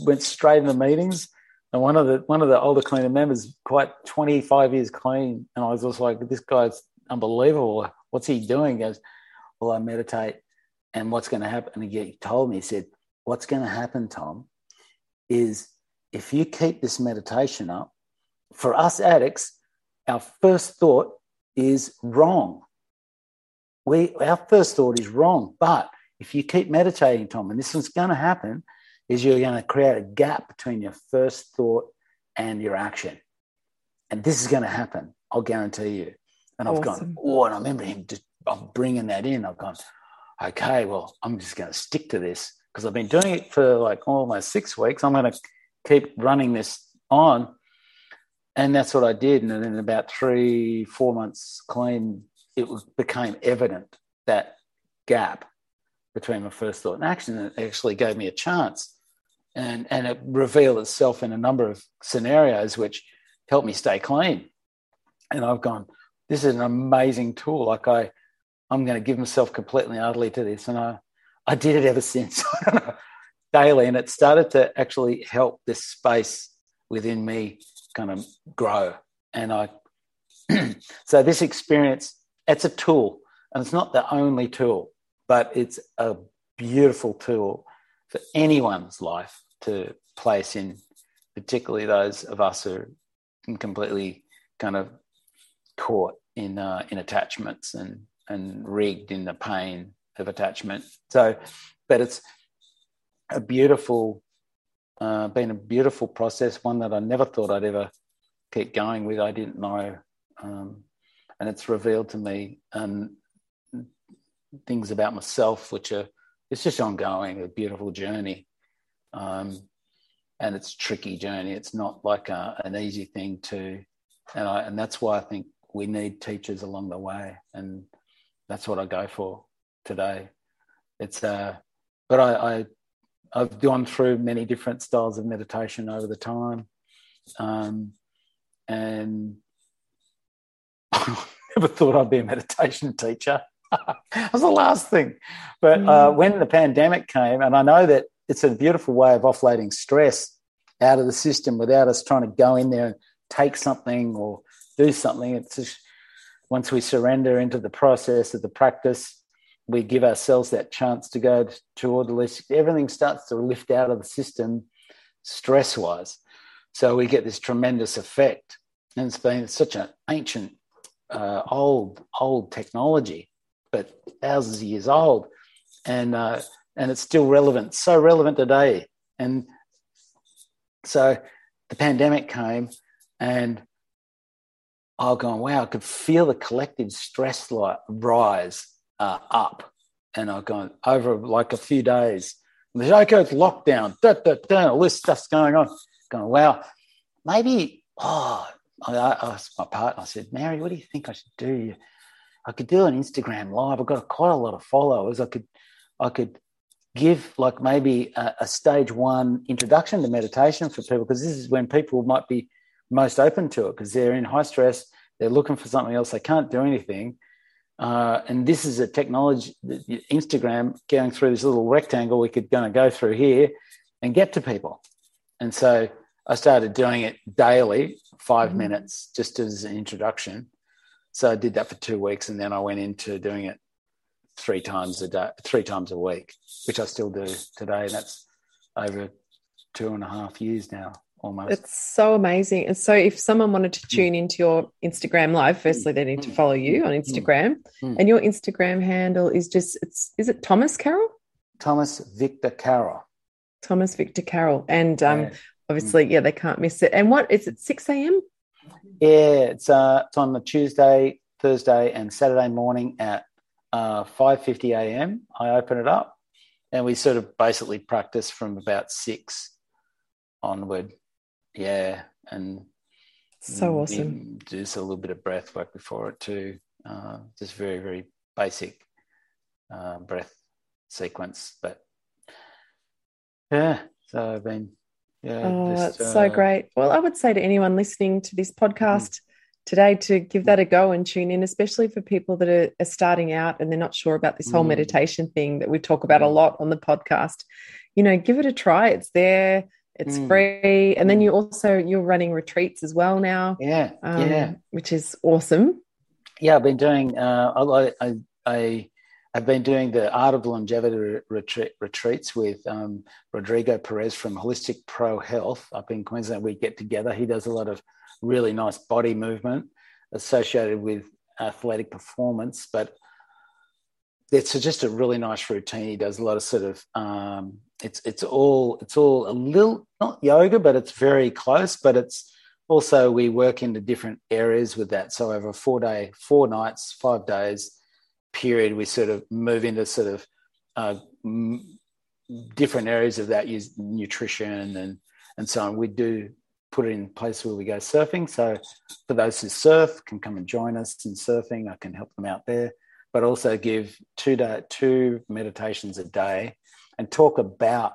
S4: Went straight in the meetings and one of the one of the older cleaner members, quite 25 years clean, and I was just like, this guy's unbelievable. What's he doing? He goes, well, I meditate, and what's going to happen? And he told me, he said, what's going to happen, Tom, is if you keep this meditation up, for us addicts, our first thought is wrong. We our first thought is wrong, but if you keep meditating, Tom, and this is going to happen, is you're going to create a gap between your first thought and your action. And this is going to happen, I'll guarantee you. And I've gone, oh, and I remember him just I'm bringing that in. I've gone, okay, well, I'm just going to stick to this because I've been doing it for like almost six weeks. I'm going to keep running this on. And that's what I did. And then in about three, four months clean, it became evident that gap between my first thought and action. It actually gave me a chance. And and it revealed itself in a number of scenarios which helped me stay clean. And i've gone this is an amazing tool. Like i i'm going to give myself completely and utterly to this. And i i did it ever since. <laughs> Daily. And it started to actually help this space within me kind of grow and i <clears throat> so this experience, it's a tool, and it's not the only tool, but it's a beautiful tool for anyone's life to place in, particularly those of us who are completely kind of caught in uh, in attachments and and rigged in the pain of attachment. So, but it's a beautiful, uh, been a beautiful process, one that I never thought I'd ever keep going with. I didn't know, um, and it's revealed to me um, things about myself, which are it's just ongoing, a beautiful journey. Um, and it's tricky journey. It's not like a, an easy thing to, and I, and that's why I think we need teachers along the way, and that's what I go for today. It's uh, but I, I I've gone through many different styles of meditation over the time, um, and I <laughs> never thought I'd be a meditation teacher. <laughs> that was the last thing. But uh, mm. when the pandemic came, and I know that it's a beautiful way of offloading stress out of the system without us trying to go in there and take something or do something. It's just once we surrender into the process of the practice, we give ourselves that chance to go toward the list. Everything starts to lift out of the system stress wise. So we get this tremendous effect. And it's been such an ancient, uh, old, old technology, but thousands of years old. And, uh, and it's still relevant, so relevant today. And so the pandemic came and I was going, wow, I could feel the collective stress rise uh, up. And I've gone over like a few days. The Joko's lockdown, da, da, da, all this stuff's going on. Going, wow, maybe, oh, I, I asked my partner, I said, Mary, what do you think I should do? I could do an Instagram live. I've got quite a lot of followers. I could, I could give like maybe a, a stage one introduction to meditation for people because this is when people might be most open to it because they're in high stress. They're looking for something else. They can't do anything. Uh, and this is a technology, Instagram going through this little rectangle we could going to go through here and get to people. And so I started doing it daily, 5 mm-hmm. minutes, just as an introduction. So I did that for two weeks, and then I went into doing it three times a day, three times a week, which I still do today. and That's over two and a half years now almost.
S3: It's so amazing. And so, if someone wanted to tune into your Instagram live, firstly they need to follow you on Instagram, and your Instagram handle is just it's is it Thomas Carroll?
S4: Thomas Victor Carroll.
S3: Thomas Victor Carroll, and um, yeah. obviously, yeah, they can't miss it. And what is it? Six a.m.
S4: Yeah, it's uh, it's on the Tuesday, Thursday, and Saturday morning at uh, five fifty a.m. I open it up, and we sort of basically practice from about six onward yeah, and
S3: so awesome.
S4: Do a little bit of breath work before it too. Uh, just very very basic uh, breath sequence, but yeah. So I've been yeah.
S3: Oh, just, that's uh, so great. Well, I would say to anyone listening to this podcast. Mm. Today, to give that a go and tune in, especially for people that are, are starting out and they're not sure about this whole mm. meditation thing that we talk about a mm. lot on the podcast. You know, give it a try. It's there it's mm. free and then you also you're running retreats as well now
S4: yeah um, yeah
S3: which is awesome
S4: yeah i've been doing uh, I, I, I I've been doing the Art of Longevity retreat, retreats with um, Rodrigo Perez from Holistic Pro Health up in Queensland. We get together. He does a lot of really nice body movement associated with athletic performance, but it's just a really nice routine. He does a lot of sort of um, it's it's all it's all a little not yoga, but it's very close. But it's also we work into different areas with that. So over a four day, four nights, five days period, we sort of move into sort of uh, m- different areas of that, use nutrition and and so on. We do put it in place where we go surfing. So for those who surf, can come and join us in surfing. I can help them out there, but also give two two meditations a day and talk about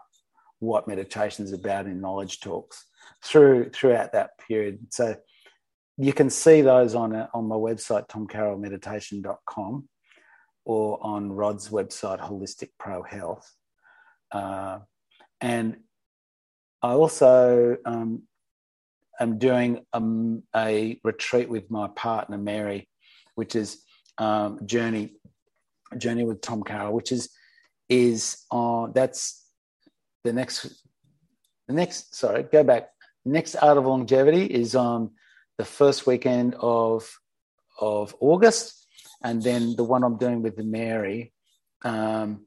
S4: what meditation is about in knowledge talks through throughout that period. So you can see those on on my website tomcarrollmeditation.com or on Rod's website Holistic Pro Health. Uh, and I also um, am doing um, a retreat with my partner Mary, which is um, journey journey with Tom Carroll, which is is on that's the next the next sorry go back next art of longevity is on the first weekend of of August, and then the one I'm doing with Mary um,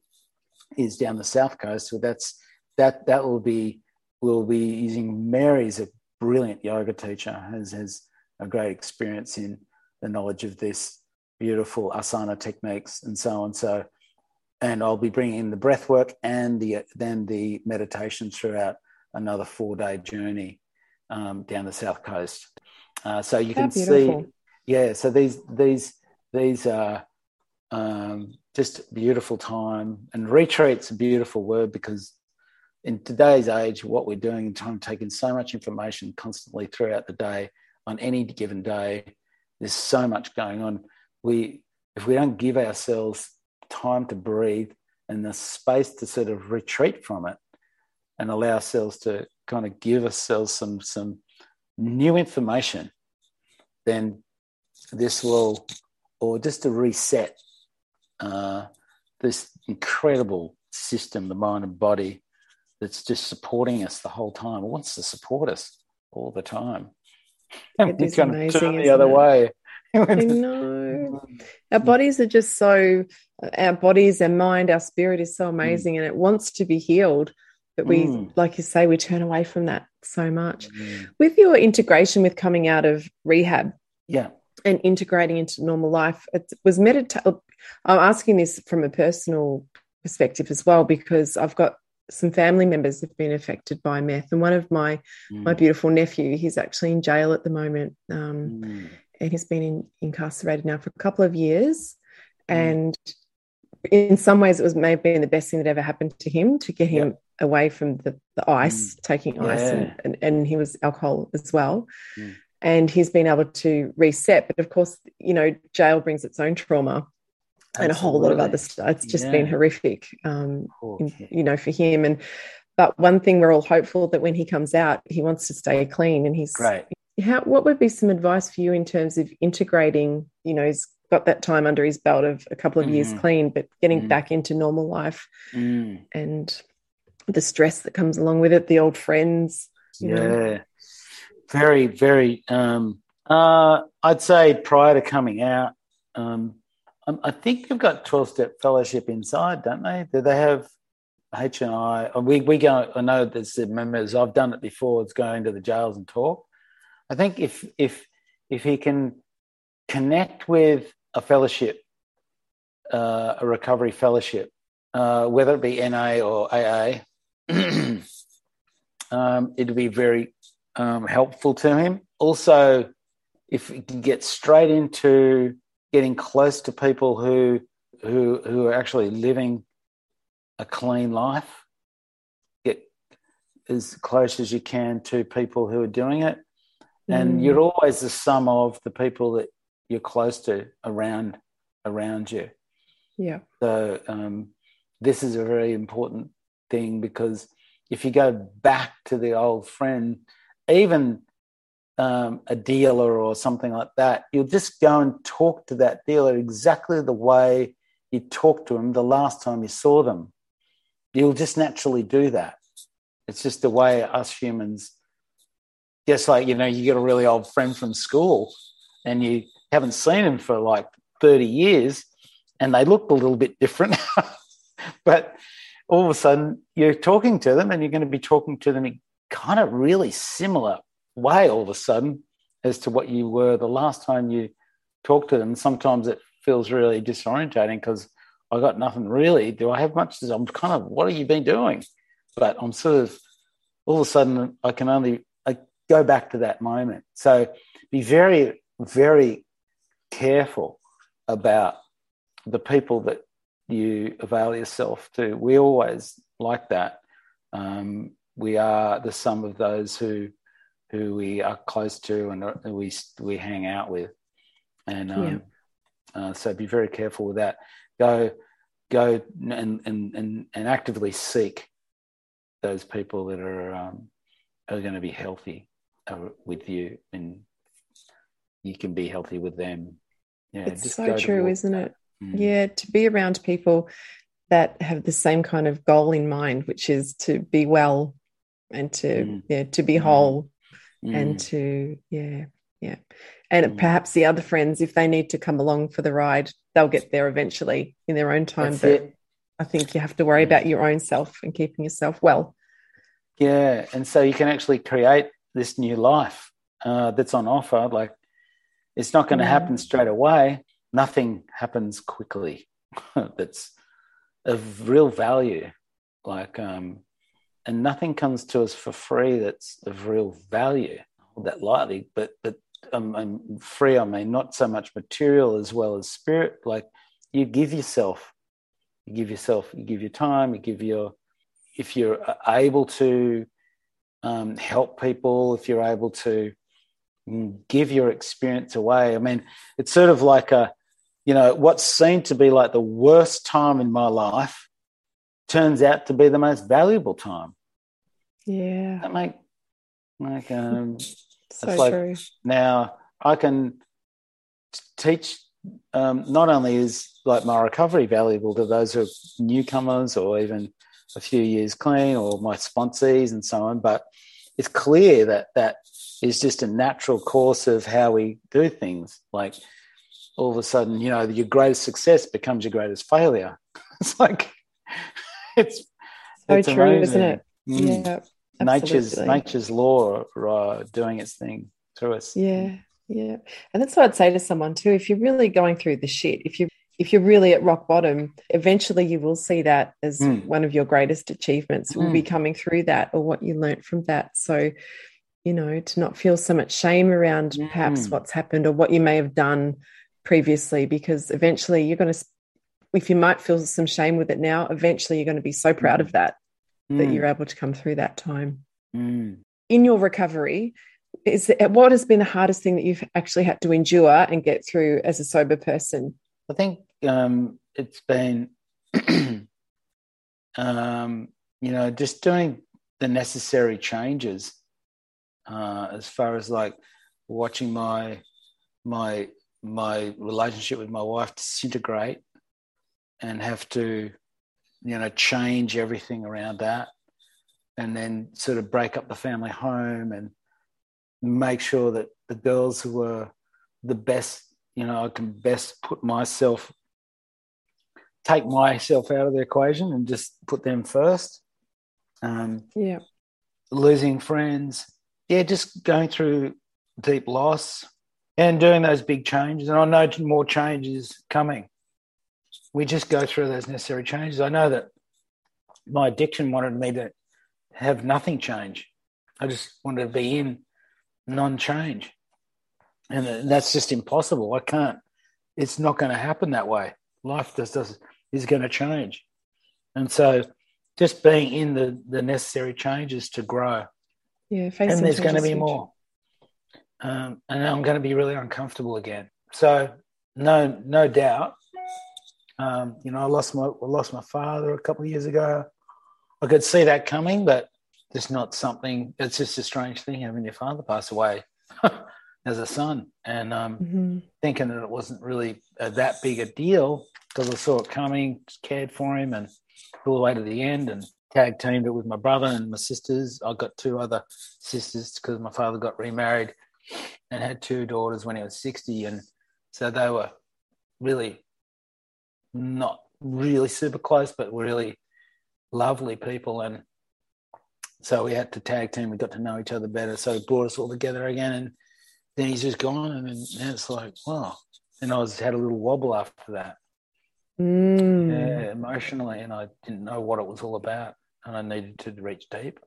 S4: is down the south coast. So that's that that will be we'll be using Mary's a brilliant yoga teacher has has a great experience in the knowledge of this beautiful asana techniques and so on. So, and I'll be bringing the breath work and the then the meditation throughout another four day journey um, down the south coast. Uh, so you How can beautiful. see, yeah. So these these these are um, just beautiful time and retreat's a beautiful word because in today's age, what we're doing in time taking so much information constantly throughout the day on any given day, there's so much going on. We if we don't give ourselves time to breathe and the space to sort of retreat from it and allow ourselves to kind of give ourselves some some new information, then this will, or just to reset uh, this incredible system, the mind and body, that's just supporting us the whole time. It wants to support us all the time.
S3: And it is amazing,
S4: turn the other
S3: it?
S4: way. <laughs>
S3: I <laughs> know. Our bodies are just so, our bodies, our mind, our spirit is so amazing mm. and it wants to be healed. But we, mm. like you say, we turn away from that so much. Mm. With your integration with coming out of rehab,
S4: yeah,
S3: and integrating into normal life, it was meditation. I'm asking this from a personal perspective as well because I've got some family members have been affected by meth, and one of my mm. my beautiful nephew, he's actually in jail at the moment, um, mm. And he's been in, incarcerated now for a couple of years, mm. and in some ways, it was may have been the best thing that ever happened to him to get him away from the, the ice, mm. taking ice, and, and, and, he was alcohol as well. Mm. And he's been able to reset. But of course, you know, jail brings its own trauma Absolutely. and a whole lot of other stuff. It's just yeah. been horrific, um, you know, for him. And but one thing we're all hopeful that when he comes out, he wants to stay clean. And he's
S4: great.
S3: How, what would be some advice for you in terms of integrating? You know, he's got that time under his belt of a couple of mm. years clean, but getting mm. back into normal life
S4: mm.
S3: and the stress that comes along with it, the old friends.
S4: yeah, know. very, very. Um, uh, I'd say prior to coming out, um, um I think they've got twelve step fellowship inside, don't they? Do they have H and I? We we go. I know there's the members. I've done it before. It's going to the jails and talk. I think if if if he can connect with a fellowship, uh, a recovery fellowship, uh, whether it be NA or AA, <clears throat> um, it'll be very um, helpful to him. Also, if he can get straight into getting close to people who who who are actually living a clean life, get as close as you can to people who are doing it, and mm. you're always the sum of the people that you're close to around around you.
S3: Yeah.
S4: So um, this is a very important thing because if you go back to the old friend, even um, a dealer or something like that, you'll just go and talk to that dealer exactly the way you talked to him the last time you saw them. You'll just naturally do that. It's just the way us humans, just like, you know, you get a really old friend from school and you haven't seen him for like 30 years and they look a little bit different. <laughs> but all of a sudden you're talking to them and you're going to be talking to them in kind of really similar way all of a sudden as to what you were the last time you talked to them. Sometimes it feels really disorientating because I got nothing really. Do I have much? I'm kind of, what have you been doing? But I'm sort of, all of a sudden, I can only go back to that moment. So be very, very careful about the people that you avail yourself to. We always like that. Um, we are the sum of those who who we are close to and we we hang out with, and um, yeah. uh, so be very careful with that. Go go and and and, and actively seek those people that are um, are going to be healthy are with you and you can be healthy with them. Yeah,
S3: it's so true, isn't it?
S4: Mm.
S3: Yeah, to be around people that have the same kind of goal in mind, which is to be well and to
S4: Mm.
S3: yeah to be
S4: Mm.
S3: whole
S4: Mm.
S3: and to yeah yeah and
S4: Mm.
S3: perhaps the other friends if they need to come along for the ride they'll get there eventually in their own time
S4: That's
S3: but
S4: it.
S3: i think you have to worry
S4: Mm.
S3: about your own self and keeping yourself well
S4: Yeah, and so you can actually create this new life uh, that's on offer. Like it's not going to happen straight away. Nothing happens quickly. <laughs> that's of real value. Like, um, and nothing comes to us for free. That's of real value. That lightly, but but um, I'm free. I mean, not so much material as well as spirit. Like you give yourself, you give yourself, you give your time, you give your if you're able to um, help people, if you're able to mm, give your experience away, I mean, it's sort of like a, you know, what's seen to be like the worst time in my life turns out to be the most valuable time.
S3: yeah
S4: That make like um, <laughs>
S3: so
S4: it's like-
S3: true
S4: now I can teach. Um, not only is like my recovery valuable to those who are newcomers or even a few years clean or my sponsees and so on, but it's clear that that is just a natural course of how we do things. Like all of a sudden, you know, your greatest success becomes your greatest failure. <laughs> It's like <laughs> it's
S3: so
S4: it's
S3: true isn't it
S4: Mm.
S3: yeah
S4: nature's
S3: absolutely.
S4: nature's law uh, doing its thing through us.
S3: Yeah, yeah. And that's what I'd say to someone too. If you're really going through the shit, if you if you're really at rock bottom, eventually you will see that as
S4: Mm.
S3: one of your greatest achievements will be
S4: Mm.
S3: coming through that or what you learnt from that. So, you know, to not feel so much shame around perhaps
S4: Mm.
S3: what's happened or what you may have done previously, because eventually you're going to, if you might feel some shame with it now, eventually you're going to be so proud of that that
S4: Mm.
S3: you're able to come through that time
S4: Mm.
S3: in your recovery is what has been the hardest thing that you've actually had to endure and get through as a sober person
S4: I think um, it's been, <clears throat> um, you know, just doing the necessary changes uh, as far as like watching my my my relationship with my wife disintegrate and have to, you know, change everything around that, and then sort of break up the family home and make sure that the girls who were the best you know, I can best put myself, take myself out of the equation and just put them first. Um,
S3: yeah
S4: losing friends, yeah, just going through deep loss and doing those big changes. And I know more changes coming. We just go through those necessary changes. I know that my addiction wanted me to have nothing change. I just wanted to be in non change and that's just impossible. I can't. It's not going to happen that way. Life just does is going to change, and so just being in the the necessary changes to grow.
S3: yeah
S4: and there's going to be more, um, and I'm going to be really uncomfortable again. So no no doubt. Um, you know, I lost my I lost my father a couple of years ago. I could see that coming, but it's not something. It's just a strange thing having your father pass away <laughs> as a son, and um,
S3: Mhm.
S4: thinking that it wasn't really uh, that big a deal because I saw it coming, cared for him, and all the way to the end, and tag teamed it with my brother and my sisters. I got two other sisters because my father got remarried and had two daughters when he was sixty, and so they were really not really super close, but really lovely people, and so we had to tag team. We got to know each other better, so it brought us all together again, and then he's just gone, and then and it's like, wow. And I was had a little wobble after that,
S3: Mm.
S4: yeah, emotionally, and I didn't know what it was all about, and I needed to reach deep.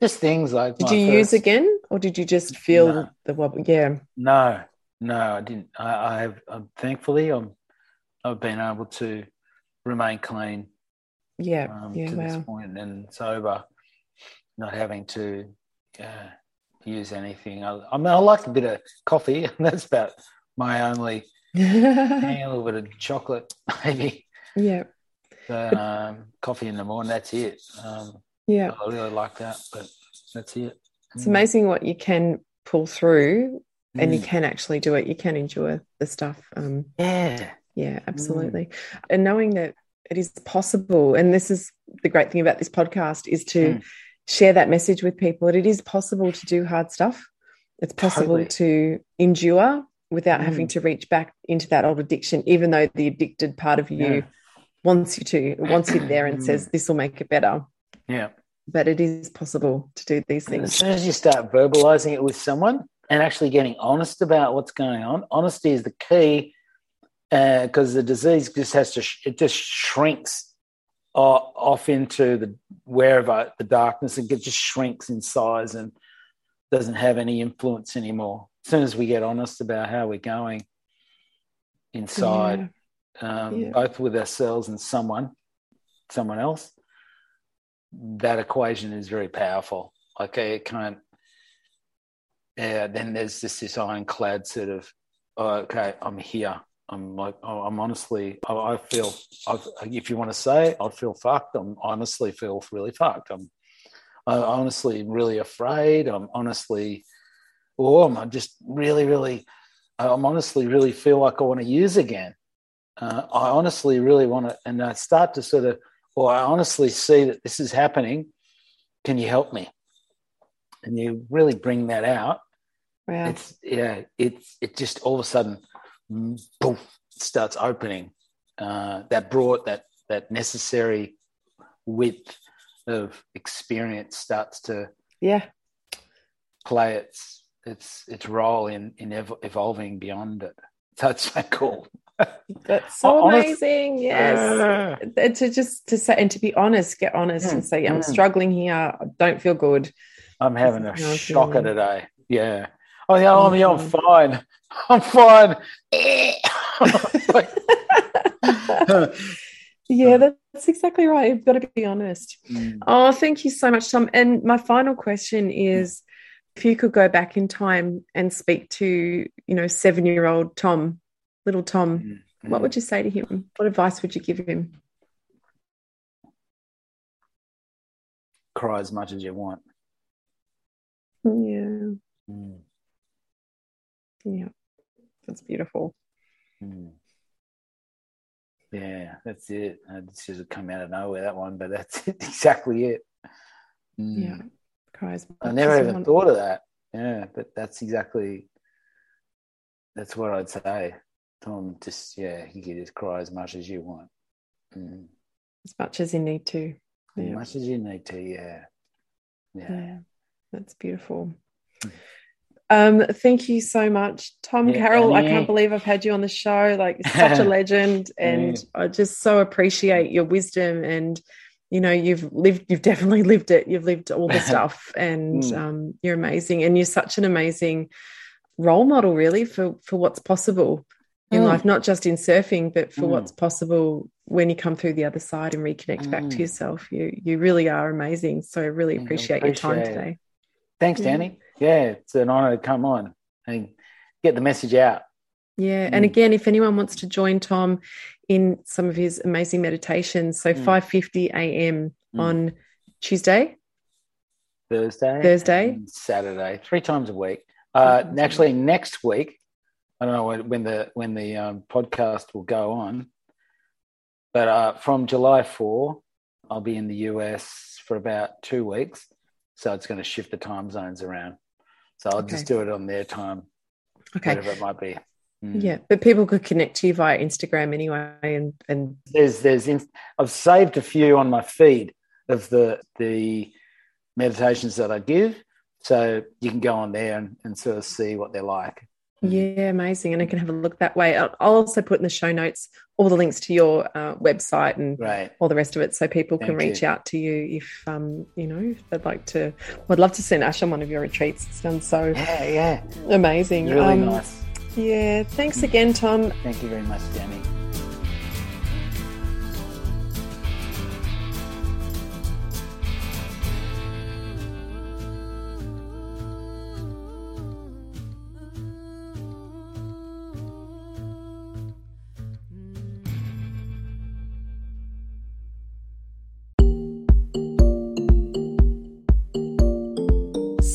S4: Just things like
S3: did you use again or did you just feel
S4: No.
S3: the wobble yeah
S4: No, no, I didn't. I, I have. I'm, thankfully, I'm. I've been able to remain clean
S3: yeah
S4: um,
S3: yeah
S4: to
S3: wow
S4: this point and sober, not having to uh, use anything. I, I mean, I like a bit of coffee, <laughs> and that's about my only. <laughs> A little bit of chocolate, <laughs> maybe.
S3: yeah
S4: But, um, coffee in the morning. That's it. Um,
S3: yeah
S4: I really like that, but that's it.
S3: It's
S4: Mm.
S3: amazing what you can pull through and you
S4: Mm.
S3: can actually do it. You can enjoy the stuff. Um,
S4: Yeah.
S3: yeah, absolutely. And knowing that it is possible, and this is the great thing about this podcast, is to
S4: Mm.
S3: Share that message with people. That it is possible to do hard stuff. It's possible
S4: Totally.
S3: to endure without having
S4: Mm.
S3: to reach back into that old addiction, even though the addicted part of you
S4: Yeah.
S3: wants you to, wants you there and
S4: Mm.
S3: says, This will make it better.
S4: Yeah.
S3: But it is possible to do these
S4: And as soon as you start verbalizing it with someone and actually getting honest about what's going on, honesty is the key because the disease just has to, sh- it just shrinks off into the wherever the darkness and it just shrinks in size and doesn't have any influence anymore. As soon as we get honest about how we're going inside, um,
S3: Yeah.
S4: both with ourselves and someone, someone else, that equation is very powerful. Okay, it can't. Yeah, then there's just this ironclad sort of, oh, okay, I'm here. I'm like, oh, I'm honestly, I, I feel, I've, if you want to say, I feel fucked. I'm honestly feel really fucked. I'm, I honestly really afraid. I'm honestly, or I'm just really, really, I'm honestly really feel like I want to use again. Uh, I honestly really want to, and I start to sort of, or I honestly see that this is happening. Can you help me? And you really bring that out.
S3: Wow.
S4: It's yeah, it's it just all of a sudden, boom, starts opening. Uh, that brought that that necessary width of experience starts to
S3: yeah.
S4: play its its its role in in ev- evolving beyond it. <laughs> <laughs> That's so cool.
S3: That's so
S4: Honest-
S3: amazing. Yes. And to just to say and to be honest, get honest
S4: Mm,
S3: and say, I'm
S4: mm.
S3: struggling here. I don't feel good.
S4: I'm having a
S3: This is how I'm
S4: shocker today. Yeah. Oh yeah, I'm, yeah, I'm
S3: Mhm.
S4: fine. <laughs> I'm fine. <laughs>
S3: yeah, that's exactly right. You've got to be honest.
S4: Mm.
S3: Oh, thank you so much, Tom. And my final question is if you could go back in time and speak to, you know, seven year old Tom, little Tom, what would you say to him? What advice would you give him?
S4: cry as much as you want?
S3: Yeah,
S4: Mm.
S3: Yeah. That's beautiful.
S4: Mm. Yeah, that's it. Uh, This have come out of nowhere, that one, but that's it, <laughs> exactly it. Mm.
S3: Yeah. Cries.
S4: I never even thought of that. Yeah, but that's exactly that's what I'd say. Tom, just yeah, you can just cry as much as you want. Mm.
S3: as much as you need to.
S4: As much as you need to, yeah. Yeah.
S3: Yeah, that's beautiful. Um, thank you so much, Tom
S4: Yeah,
S3: Carroll. I can't believe I've had you on the show. Like, such a <laughs> legend, and I just so appreciate your wisdom. And you know, you've lived, you've definitely lived it. You've lived all the <laughs> stuff, and
S4: Mm.
S3: um, you're amazing. And you're such an amazing role model, really, for for what's possible in
S4: Mm.
S3: life, not just in surfing, but for
S4: Mm.
S3: what's possible when you come through the other side and reconnect back to
S4: Mm.
S3: yourself. You you really are amazing. So I really
S4: Yeah, I
S3: appreciate your time
S4: it.
S3: today.
S4: Thanks,
S3: Yeah.
S4: Danny. Yeah, it's an honor to come on and get the message out.
S3: Yeah, and
S4: Mm.
S3: again, if anyone wants to join Tom in some of his amazing meditations, so
S4: Mm.
S3: five fifty a.m.
S4: Mm.
S3: on Tuesday.
S4: Thursday,
S3: Thursday?
S4: Saturday, three times a week. Uh, actually, next week, I don't know when, when the when the um, podcast will go on, but uh, from July four, I'll be in the US for about two weeks, so it's going to shift the time zones around. So I'll
S3: Okay.
S4: just do it on their time,
S3: Okay,
S4: whatever it might be. Mm.
S3: yeah, but people could connect to you via Instagram anyway, and and
S4: there's there's in, I've saved a few on my feed of the the meditations that I give, so you can go on there and, and sort of see what they're like.
S3: Yeah, amazing, and I can have a look that way. I'll, also put in the show notes all the links to your uh, website and
S4: Right.
S3: all the rest of it, so people can reach
S4: you.
S3: out to you if um you know they'd like to. I'd love to send Ash on one of your retreats. It's done so
S4: Yeah, yeah,
S3: amazing.
S4: really
S3: Um,
S4: nice.
S3: Yeah, thanks again, Tom.
S4: Thank you very much, Danny.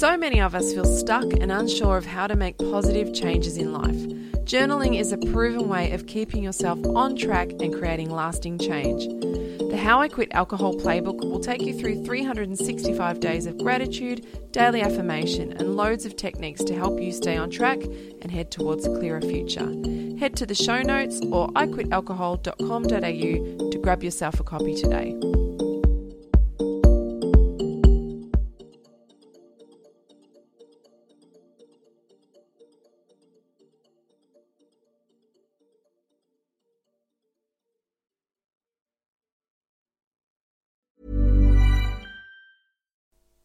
S3: So many of us feel stuck and unsure of how to make positive changes in life. Journaling is a proven way of keeping yourself on track and creating lasting change. The How I Quit Alcohol Playbook will take you through 365 days of gratitude, daily affirmation, and loads of techniques to help you stay on track and head towards a clearer future. Head to the show notes or iquitalcohol.com.au to grab yourself a copy today.